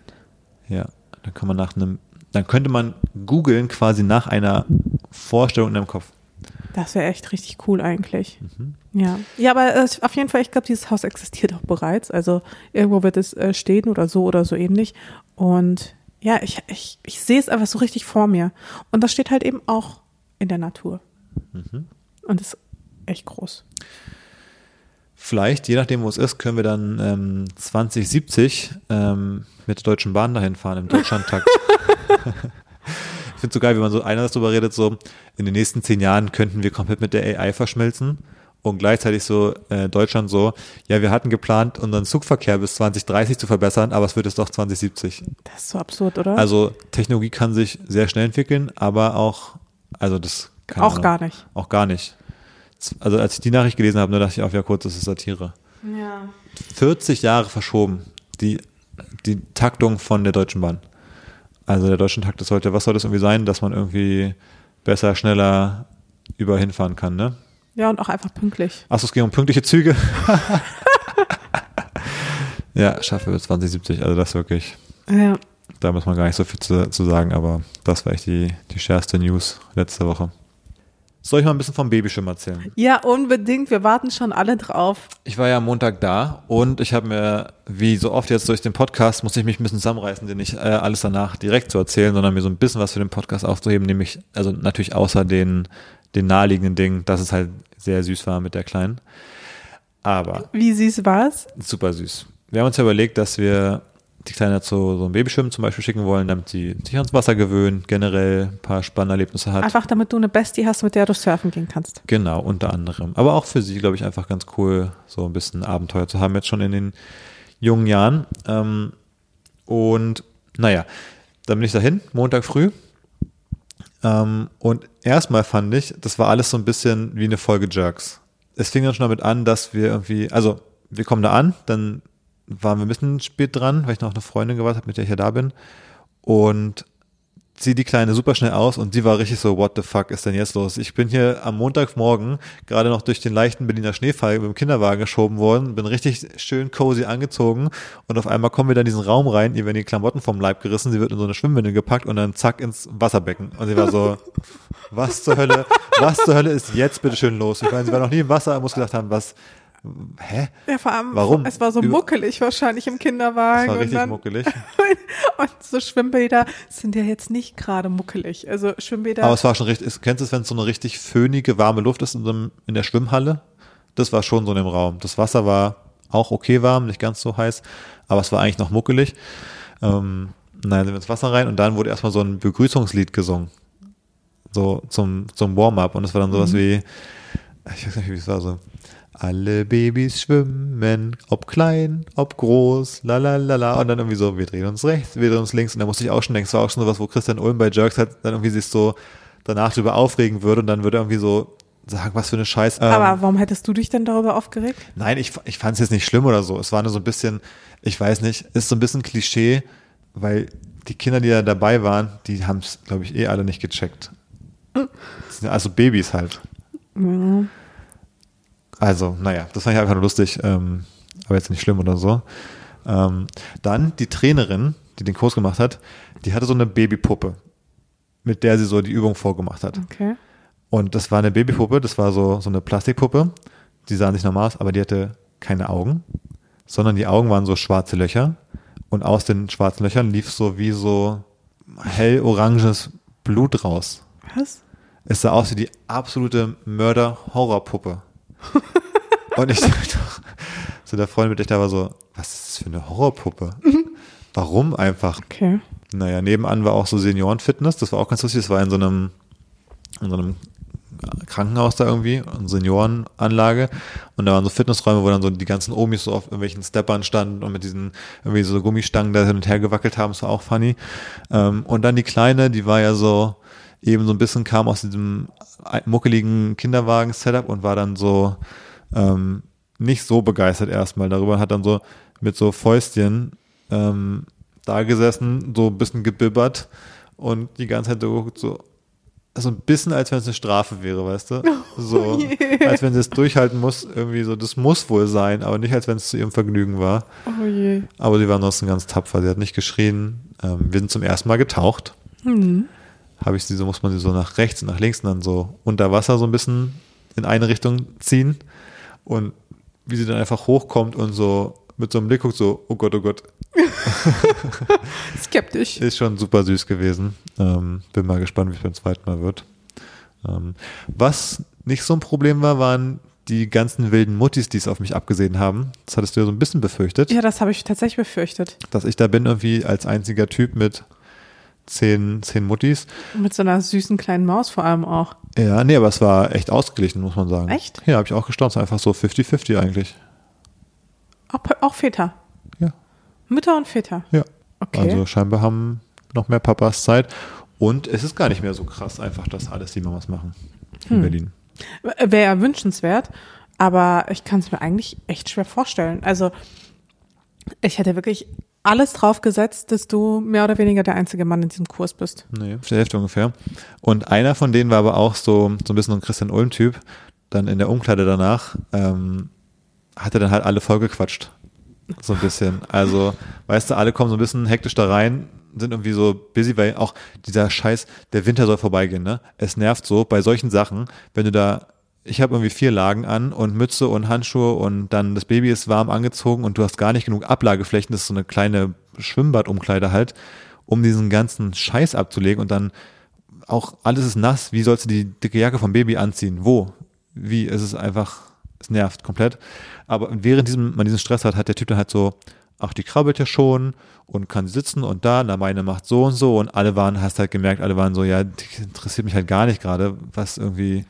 Ja, dann kann man nach einem, dann könnte man googeln quasi nach einer Vorstellung in deinem Kopf. Das wäre echt richtig cool eigentlich. Ja. Ja, aber äh, auf jeden Fall, ich glaube, dieses Haus existiert auch bereits. Also irgendwo wird es äh, stehen oder so oder so ähnlich. Und ja, ich, ich, ich sehe es einfach so richtig vor mir. Und das steht halt eben auch in der Natur. Und ist echt groß. Vielleicht, je nachdem, wo es ist, können wir dann ähm, 2070 ähm, mit der Deutschen Bahn dahin fahren, im Deutschlandtakt. [laughs] ich finde es so geil, wie man so einerseits darüber redet, so in den nächsten zehn Jahren könnten wir komplett mit der AI verschmelzen und gleichzeitig so äh, Deutschland so, ja, wir hatten geplant, unseren Zugverkehr bis 2030 zu verbessern, aber es wird es doch 2070. Das ist so absurd, oder? Also Technologie kann sich sehr schnell entwickeln, aber auch, also das keine auch Ahnung, gar nicht. Auch gar nicht. Also als ich die Nachricht gelesen habe, da dachte ich auch, ja kurz, das ist Satire. Ja. 40 Jahre verschoben, die, die Taktung von der Deutschen Bahn. Also der deutschen Takt, das sollte, was soll das irgendwie sein, dass man irgendwie besser, schneller überall hinfahren kann, ne? Ja, und auch einfach pünktlich. Achso, es ging um pünktliche Züge. [laughs] ja, schaffe wir 2070, also das wirklich, Ja. da muss man gar nicht so viel zu, zu sagen, aber das war echt die, die schärfste News letzte Woche. Soll ich mal ein bisschen vom Babyschwimmen erzählen? Ja, unbedingt. Wir warten schon alle drauf. Ich war ja am Montag da und ich habe mir, wie so oft jetzt durch den Podcast, muss ich mich ein bisschen zusammenreißen, dir nicht äh, alles danach direkt zu erzählen, sondern mir so ein bisschen was für den Podcast aufzuheben, nämlich, also natürlich außer den, den naheliegenden Dingen, dass es halt sehr süß war mit der Kleinen. Aber Wie süß war's? super süß. Wir haben uns ja überlegt, dass wir die Kleine zu so einem Babyschwimmen zum Beispiel schicken wollen, damit sie sich ans Wasser gewöhnt, generell ein paar spannende Erlebnisse hat. Einfach damit du eine Bestie hast, mit der du surfen gehen kannst. Genau, unter anderem. Aber auch für sie, glaube ich, einfach ganz cool, so ein bisschen Abenteuer zu haben, jetzt schon in den jungen Jahren. Ähm, und naja, dann bin ich dahin, Montag früh. Ähm, und erstmal fand ich, das war alles so ein bisschen wie eine Folge Jerks. Es fing dann schon damit an, dass wir irgendwie, also wir kommen da an, dann waren wir ein bisschen spät dran, weil ich noch eine Freundin gewartet habe, mit der ich ja da bin. Und ziehe die Kleine super schnell aus und die war richtig so, what the fuck ist denn jetzt los? Ich bin hier am Montagmorgen gerade noch durch den leichten Berliner Schneefall mit dem Kinderwagen geschoben worden, bin richtig schön cozy angezogen und auf einmal kommen wir dann in diesen Raum rein, ihr werden die Klamotten vom Leib gerissen, sie wird in so eine Schwimmwindel gepackt und dann zack ins Wasserbecken. Und sie war so, [laughs] was zur Hölle, was zur Hölle ist jetzt bitte schön los? Ich meine, sie war noch nie im Wasser, muss gedacht haben, was, hä? Ja, vor allem, Warum? es war so Über- muckelig wahrscheinlich im Kinderwagen. Das war und richtig dann, muckelig. [laughs] und so Schwimmbäder sind ja jetzt nicht gerade muckelig. Also Schwimmbäder. Aber es war schon richtig, kennst du es, wenn es so eine richtig föhnige, warme Luft ist in, so einem, in der Schwimmhalle? Das war schon so in dem Raum. Das Wasser war auch okay warm, nicht ganz so heiß, aber es war eigentlich noch muckelig. Ähm, naja, sind wir ins Wasser rein und dann wurde erstmal so ein Begrüßungslied gesungen. So zum, zum Warm-up und es war dann sowas wie, ich weiß nicht, wie es war, so, alle Babys schwimmen, ob klein, ob groß, la la la la. Und dann irgendwie so, wir drehen uns rechts, wir drehen uns links. Und da musste ich auch schon denken, es war auch schon sowas, wo Christian Ulm bei Jerks hat, dann irgendwie sich so danach drüber aufregen würde und dann würde er irgendwie so sagen, was für eine Scheiß. Ähm, Aber warum hättest du dich denn darüber aufgeregt? Nein, ich, ich fand es jetzt nicht schlimm oder so. Es war nur so ein bisschen, ich weiß nicht, ist so ein bisschen Klischee, weil die Kinder, die da dabei waren, die haben es, glaube ich, eh alle nicht gecheckt. Sind also Babys halt. Also, naja, das fand ich einfach nur lustig, ähm, aber jetzt nicht schlimm oder so. Ähm, dann die Trainerin, die den Kurs gemacht hat, die hatte so eine Babypuppe, mit der sie so die Übung vorgemacht hat. Okay. Und das war eine Babypuppe, das war so, so eine Plastikpuppe. Die sah nicht normal aus, aber die hatte keine Augen. sondern die Augen waren so schwarze Löcher und aus den schwarzen Löchern lief so wie so hell-oranges Blut raus. Was? Es sah aus wie die absolute Mörder-Horrorpuppe. [laughs] und ich dachte, so der Freund mit ich da war so, was ist das für eine Horrorpuppe? Warum einfach? Okay. Naja, nebenan war auch so Seniorenfitness, das war auch ganz lustig, das war in so einem, in so einem Krankenhaus da irgendwie, eine Seniorenanlage und da waren so Fitnessräume, wo dann so die ganzen Omis so auf irgendwelchen Steppern standen und mit diesen irgendwie so Gummistangen da hin und her gewackelt haben, das war auch funny. Ähm, und dann die Kleine, die war ja so eben so ein bisschen kam aus diesem muckeligen Kinderwagen-Setup und war dann so ähm, nicht so begeistert erstmal darüber, hat dann so mit so Fäustchen ähm, da gesessen, so ein bisschen gebibbert und die ganze Zeit so, so so ein bisschen, als wenn es eine Strafe wäre, weißt du? [laughs] So, oh als wenn sie es durchhalten muss, irgendwie so, das muss wohl sein, aber nicht, als wenn es zu ihrem Vergnügen war. Oh je. Aber sie war ansonsten ganz tapfer, sie hat nicht geschrien. Ähm, wir sind zum ersten Mal getaucht. Mhm. Habe ich sie, so muss man sie so nach rechts und nach links und dann so unter Wasser so ein bisschen in eine Richtung ziehen. Und wie sie dann einfach hochkommt und so mit so einem Blick guckt, so, oh Gott, oh Gott. [laughs] Skeptisch. Ist schon super süß gewesen. Ähm, bin mal gespannt, wie es beim zweiten Mal wird. Ähm, was nicht so ein Problem war, waren die ganzen wilden Muttis, die es auf mich abgesehen haben. Das hattest du ja so ein bisschen befürchtet. Ja, das habe ich tatsächlich befürchtet. Dass ich da bin irgendwie als einziger Typ mit zehn, zehn Muttis. Mit so einer süßen kleinen Maus vor allem auch. Ja, nee, aber es war echt ausgeglichen, muss man sagen. Echt? Ja, habe ich auch gestaunt. Einfach so 50-50 eigentlich. Auch, auch Väter? Ja. Mütter und Väter? Ja. Okay. Also scheinbar haben noch mehr Papas Zeit. Und es ist gar nicht mehr so krass, einfach, dass alles die Mamas machen in Hm. Berlin. Wäre ja wünschenswert, aber ich kann es mir eigentlich echt schwer vorstellen. Also ich hätte wirklich alles drauf gesetzt, dass du mehr oder weniger der einzige Mann in diesem Kurs bist. Nee, der Hälfte ungefähr. Und einer von denen war aber auch so, so ein bisschen ein Christian Ulm-Typ. Dann in der Umkleide danach ähm, hat er dann halt alle vollgequatscht. So ein bisschen. Also, weißt du, alle kommen so ein bisschen hektisch da rein, sind irgendwie so busy, weil auch dieser Scheiß, der Winter soll vorbeigehen, ne? Es nervt so bei solchen Sachen, wenn du da, ich habe irgendwie vier Lagen an und Mütze und Handschuhe und dann das Baby ist warm angezogen und du hast gar nicht genug Ablageflächen, das ist so eine kleine Schwimmbadumkleide halt, um diesen ganzen Scheiß abzulegen und dann auch alles ist nass, wie sollst du die dicke Jacke vom Baby anziehen? Wo? Wie? Es ist einfach, es nervt komplett. Aber während diesem, man diesen Stress hat, hat der Typ dann halt so, ach, die krabbelt ja schon und kann sitzen und da, na, meine macht so und so und alle waren, hast halt gemerkt, alle waren so, ja, die interessiert mich halt gar nicht gerade, was irgendwie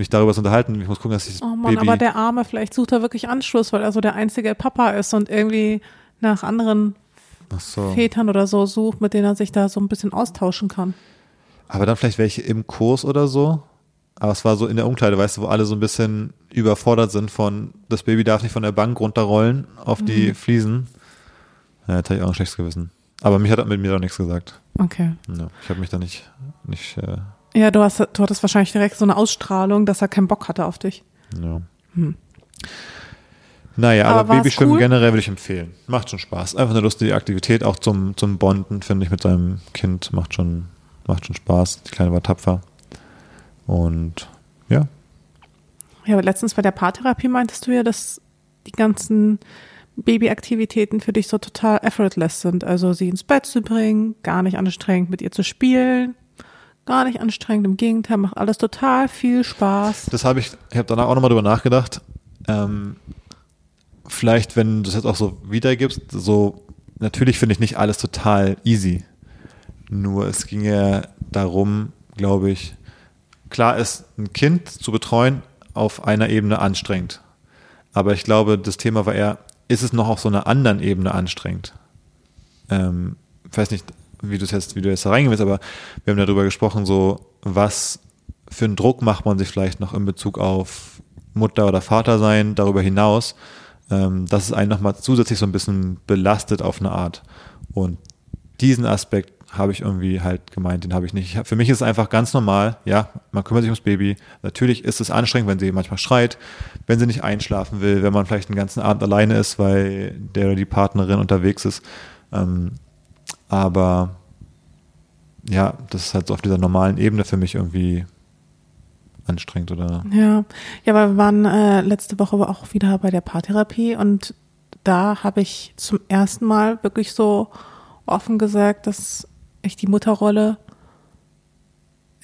mich darüber zu unterhalten. Ich muss gucken, dass ich das Oh Mann, Baby. aber der Arme, vielleicht sucht er wirklich Anschluss, weil er so der einzige Papa ist und irgendwie nach anderen ach so. Vätern oder so sucht, mit denen er sich da so ein bisschen austauschen kann. Aber dann vielleicht welche im Kurs oder so. Aber es war so in der Umkleide, weißt du, wo alle so ein bisschen überfordert sind von, das Baby darf nicht von der Bank runterrollen auf die Fliesen. Ja, habe ich auch ein schlechtes Gewissen. Aber mich hat er mit mir doch nichts gesagt. Okay. Ja, ich habe mich da nicht, nicht äh, Ja, du, hast, du hattest wahrscheinlich direkt so eine Ausstrahlung, dass er keinen Bock hatte auf dich. Ja. Hm. Naja, aber, Aber Babyschwimmen cool? generell würde ich empfehlen. Macht schon Spaß. Einfach eine lustige Aktivität, auch zum, zum Bonden, finde ich, mit seinem Kind. Macht schon, macht schon Spaß. Die Kleine war tapfer. Und ja, Ja, aber letztens bei der Paartherapie meintest du ja, dass die ganzen Babyaktivitäten für dich so total effortless sind. Also sie ins Bett zu bringen, gar nicht anstrengend mit ihr zu spielen, gar nicht anstrengend, im Gegenteil, macht alles total viel Spaß. das habe ich, ich habe danach auch nochmal drüber nachgedacht. Ähm, vielleicht, wenn du das jetzt auch so wiedergibst, so, natürlich finde ich nicht alles total easy. Nur es ging ja darum, glaube ich, klar ist ein Kind zu betreuen auf einer Ebene anstrengend. Aber ich glaube, das Thema war eher, ist es noch auf so einer anderen Ebene anstrengend? Ähm, weiß nicht, wie du jetzt, wie du jetzt da reingehen willst, aber wir haben darüber gesprochen, so, was für einen Druck macht man sich vielleicht noch in Bezug auf Mutter oder Vater sein, darüber hinaus, ähm, dass es einen nochmal zusätzlich so ein bisschen belastet auf eine Art. Und diesen Aspekt habe ich irgendwie halt gemeint, den habe ich nicht. Für mich ist es einfach ganz normal, ja, man kümmert sich ums Baby. Natürlich ist es anstrengend, wenn sie manchmal schreit, wenn sie nicht einschlafen will, wenn man vielleicht den ganzen Abend alleine ist, weil der oder die Partnerin unterwegs ist. Ähm, aber ja, das ist halt so auf dieser normalen Ebene für mich irgendwie anstrengend oder Ja, ja, aber wir waren äh, letzte Woche auch wieder bei der Paartherapie und da habe ich zum ersten Mal wirklich so offen gesagt, dass ich die Mutterrolle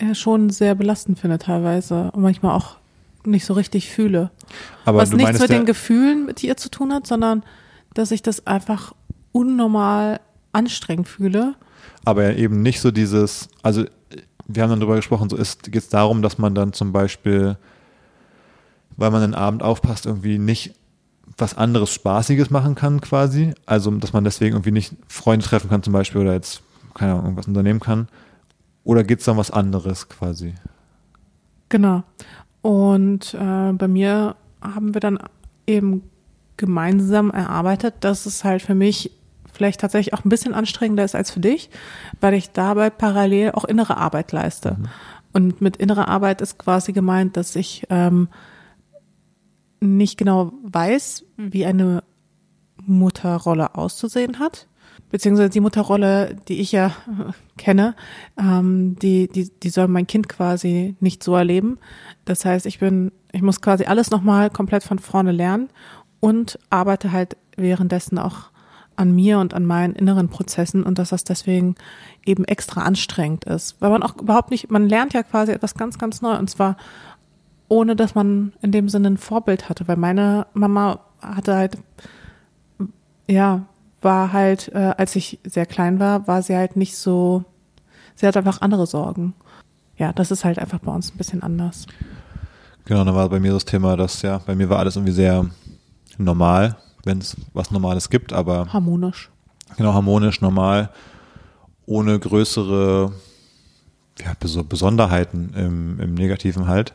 ja schon sehr belastend finde teilweise und manchmal auch nicht so richtig fühle. Aber Was nichts mit den Gefühlen mit ihr zu tun hat, sondern dass ich das einfach unnormal anstrengend fühle. aber eben nicht so dieses, also wir haben dann darüber gesprochen, so ist, geht es darum, dass man dann zum Beispiel, weil man den Abend aufpasst, irgendwie nicht was anderes Spaßiges machen kann quasi. Also, dass man deswegen irgendwie nicht Freunde treffen kann zum Beispiel oder jetzt, keine Ahnung, irgendwas unternehmen kann. Oder geht es dann was anderes quasi? Genau. Und äh, bei mir haben wir dann eben gemeinsam erarbeitet, dass es halt für mich vielleicht tatsächlich auch ein bisschen anstrengender ist als für dich, weil ich dabei parallel auch innere Arbeit leiste. Und mit innerer Arbeit ist quasi gemeint, dass ich ähm, nicht genau weiß, wie eine Mutterrolle auszusehen hat. Beziehungsweise die Mutterrolle, die ich ja äh, [laughs] kenne, ähm, die, die, die soll mein Kind quasi nicht so erleben. Das heißt, ich bin, ich muss quasi alles nochmal komplett von vorne lernen und arbeite halt währenddessen auch an mir und an meinen inneren Prozessen und dass das deswegen eben extra anstrengend ist. Weil man auch überhaupt nicht, man lernt ja quasi etwas ganz, ganz neu und zwar ohne, dass man in dem Sinne ein Vorbild hatte, weil meine Mama hatte halt, ja, war halt, äh, als ich sehr klein war, war sie halt nicht so, sie hat einfach andere Sorgen. Ja, das ist halt einfach bei uns ein bisschen anders. Genau, dann war bei mir das Thema, dass ja, bei mir war alles irgendwie sehr normal, wenn es was Normales gibt, aber Harmonisch. genau harmonisch, normal, ohne größere ja, Bes- Besonderheiten im, im Negativen halt.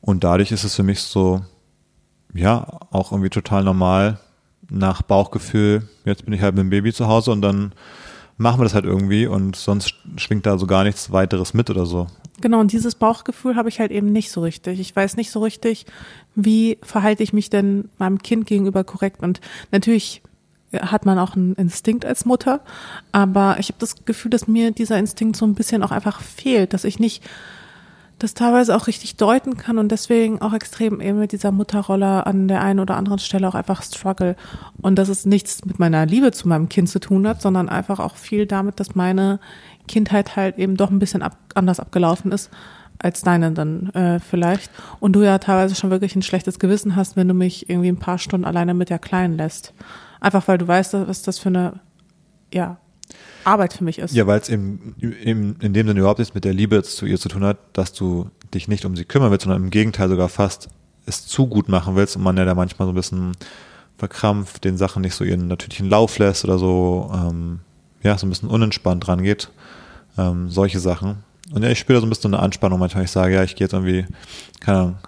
Und dadurch ist es für mich so, ja, auch irgendwie total normal nach Bauchgefühl, jetzt bin ich halt mit dem Baby zu Hause und dann machen wir das halt irgendwie und sonst schwingt da so gar nichts weiteres mit oder so. Genau, und dieses Bauchgefühl habe ich halt eben nicht so richtig. Ich weiß nicht so richtig, wie verhalte ich mich denn meinem Kind gegenüber korrekt. Und natürlich hat man auch einen Instinkt als Mutter, aber ich habe das Gefühl, dass mir dieser Instinkt so ein bisschen auch einfach fehlt, dass ich nicht das teilweise auch richtig deuten kann und deswegen auch extrem eben mit dieser Mutterrolle an der einen oder anderen Stelle auch einfach struggle. Und dass es nichts mit meiner Liebe zu meinem Kind zu tun hat, sondern einfach auch viel damit, dass meine Kindheit halt eben doch ein bisschen ab, anders abgelaufen ist als deine dann äh, vielleicht. Und du ja teilweise schon wirklich ein schlechtes Gewissen hast, wenn du mich irgendwie ein paar Stunden alleine mit der Kleinen lässt. Einfach weil du weißt, was das für eine ja, Arbeit für mich ist. Ja, weil es eben, eben in dem Sinne überhaupt nichts mit der Liebe zu ihr zu tun hat, dass du dich nicht um sie kümmern willst, sondern im Gegenteil sogar fast es zu gut machen willst und man ja da manchmal so ein bisschen verkrampft, den Sachen nicht so ihren natürlichen Lauf lässt oder so, ähm, ja, so ein bisschen unentspannt rangeht. Ähm, solche Sachen. Und ja, ich spüre da so ein bisschen eine Anspannung manchmal. Ich sage, ja, ich gehe jetzt irgendwie, keine Ahnung,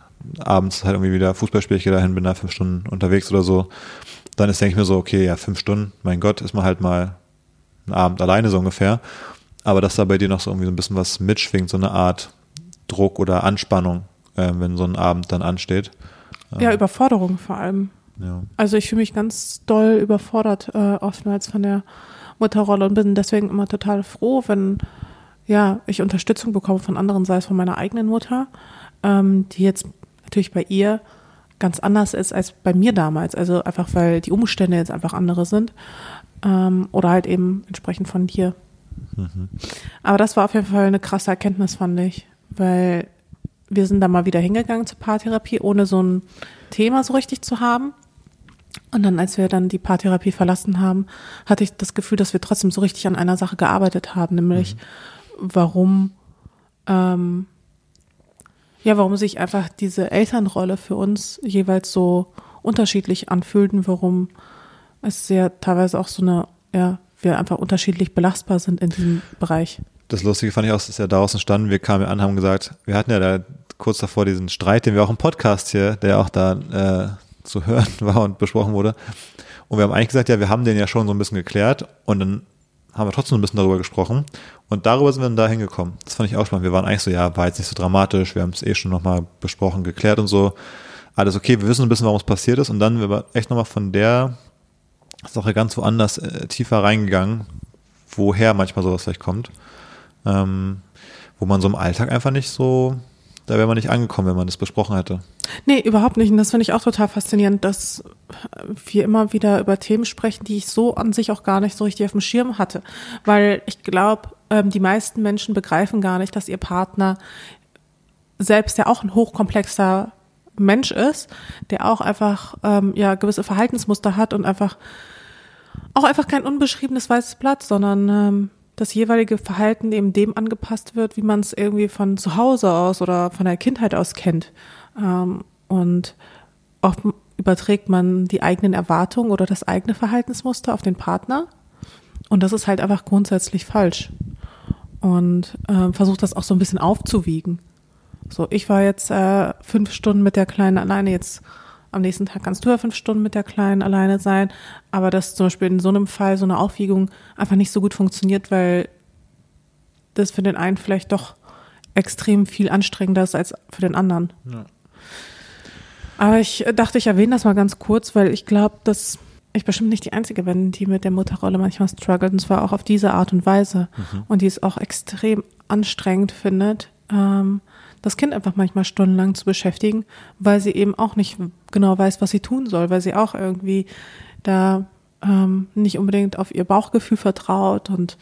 abends halt irgendwie wieder Fußball spiele, ich gehe dahin, bin da fünf Stunden unterwegs oder so. Dann ist, denke ich mir so, okay, ja, fünf Stunden, mein Gott, ist man halt mal einen Abend alleine so ungefähr. Aber dass da bei dir noch so irgendwie so ein bisschen was mitschwingt, so eine Art Druck oder Anspannung, äh, wenn so ein Abend dann ansteht. Ja, Überforderung vor allem. Ja. Also ich fühle mich ganz doll überfordert äh, oftmals von der Mutterrolle und bin deswegen immer total froh, wenn ja ich Unterstützung bekomme von anderen, sei es von meiner eigenen Mutter, ähm, die jetzt natürlich bei ihr ganz anders ist als bei mir damals. Also einfach weil die Umstände jetzt einfach andere sind ähm, oder halt eben entsprechend von dir. Aber das war auf jeden Fall eine krasse Erkenntnis, fand ich, weil wir sind da mal wieder hingegangen zur Paartherapie, ohne so ein Thema so richtig zu haben. Und dann, als wir dann die Paartherapie verlassen haben, hatte ich das Gefühl, dass wir trotzdem so richtig an einer Sache gearbeitet haben, nämlich warum, ähm, ja, warum sich einfach diese Elternrolle für uns jeweils so unterschiedlich anfühlt und warum es sehr teilweise auch so eine, ja, wir einfach unterschiedlich belastbar sind in diesem Bereich. Das Lustige fand ich auch, ist ja daraus entstanden, wir kamen ja an, haben gesagt, wir hatten ja da kurz davor diesen Streit, den wir auch im Podcast hier, der auch da äh, zu hören [laughs] war und besprochen wurde. Und wir haben eigentlich gesagt, ja, wir haben den ja schon so ein bisschen geklärt und dann haben wir trotzdem ein bisschen darüber gesprochen. Und darüber sind wir dann da hingekommen. Das fand ich auch spannend. Wir waren eigentlich so, ja, war jetzt nicht so dramatisch, wir haben es eh schon nochmal besprochen, geklärt und so. Alles okay, wir wissen ein bisschen, warum es passiert ist. Und dann wir echt nochmal von der Sache ganz woanders äh, tiefer reingegangen, woher manchmal sowas vielleicht kommt. Ähm, wo man so im Alltag einfach nicht so Da wäre man nicht angekommen, wenn man das besprochen hätte. Nee, überhaupt nicht. Und das finde ich auch total faszinierend, dass wir immer wieder über Themen sprechen, die ich so an sich auch gar nicht so richtig auf dem Schirm hatte. Weil ich glaube, ähm, die meisten Menschen begreifen gar nicht, dass ihr Partner selbst ja auch ein hochkomplexer Mensch ist, der auch einfach ähm, ja gewisse Verhaltensmuster hat und einfach auch einfach kein unbeschriebenes weißes Blatt, sondern ähm, das jeweilige Verhalten eben dem angepasst wird, wie man es irgendwie von zu Hause aus oder von der Kindheit aus kennt. Ähm, und oft überträgt man die eigenen Erwartungen oder das eigene Verhaltensmuster auf den Partner. Und das ist halt einfach grundsätzlich falsch. Und äh, versucht das auch so ein bisschen aufzuwiegen. So, ich war jetzt äh, fünf Stunden mit der Kleinen alleine, jetzt am nächsten Tag kannst du ja fünf Stunden mit der Kleinen alleine sein, aber dass zum Beispiel in so einem Fall so eine Aufwiegung einfach nicht so gut funktioniert, weil das für den einen vielleicht doch extrem viel anstrengender ist als für den anderen. Ja. Aber ich dachte, ich erwähne das mal ganz kurz, weil ich glaube, dass ich bestimmt nicht die Einzige bin, die mit der Mutterrolle manchmal struggelt, und zwar auch auf diese Art und Weise. Mhm. Und die es auch extrem anstrengend findet, ähm, das Kind einfach manchmal stundenlang zu beschäftigen, weil sie eben auch nicht genau weiß, was sie tun soll, weil sie auch irgendwie da ähm, nicht unbedingt auf ihr Bauchgefühl vertraut und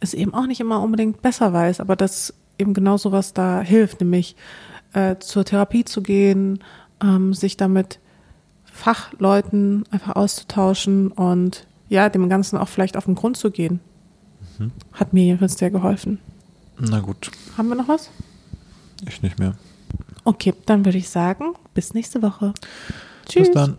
es eben auch nicht immer unbedingt besser weiß, aber dass eben genau sowas da hilft, nämlich äh, zur Therapie zu gehen, ähm, sich damit Fachleuten einfach auszutauschen und ja, dem Ganzen auch vielleicht auf den Grund zu gehen. Mhm. Hat mir jedenfalls sehr geholfen. Na gut. Haben wir noch was? Ich nicht mehr. Okay, dann würde ich sagen, bis nächste Woche. Tschüss. Bis dann.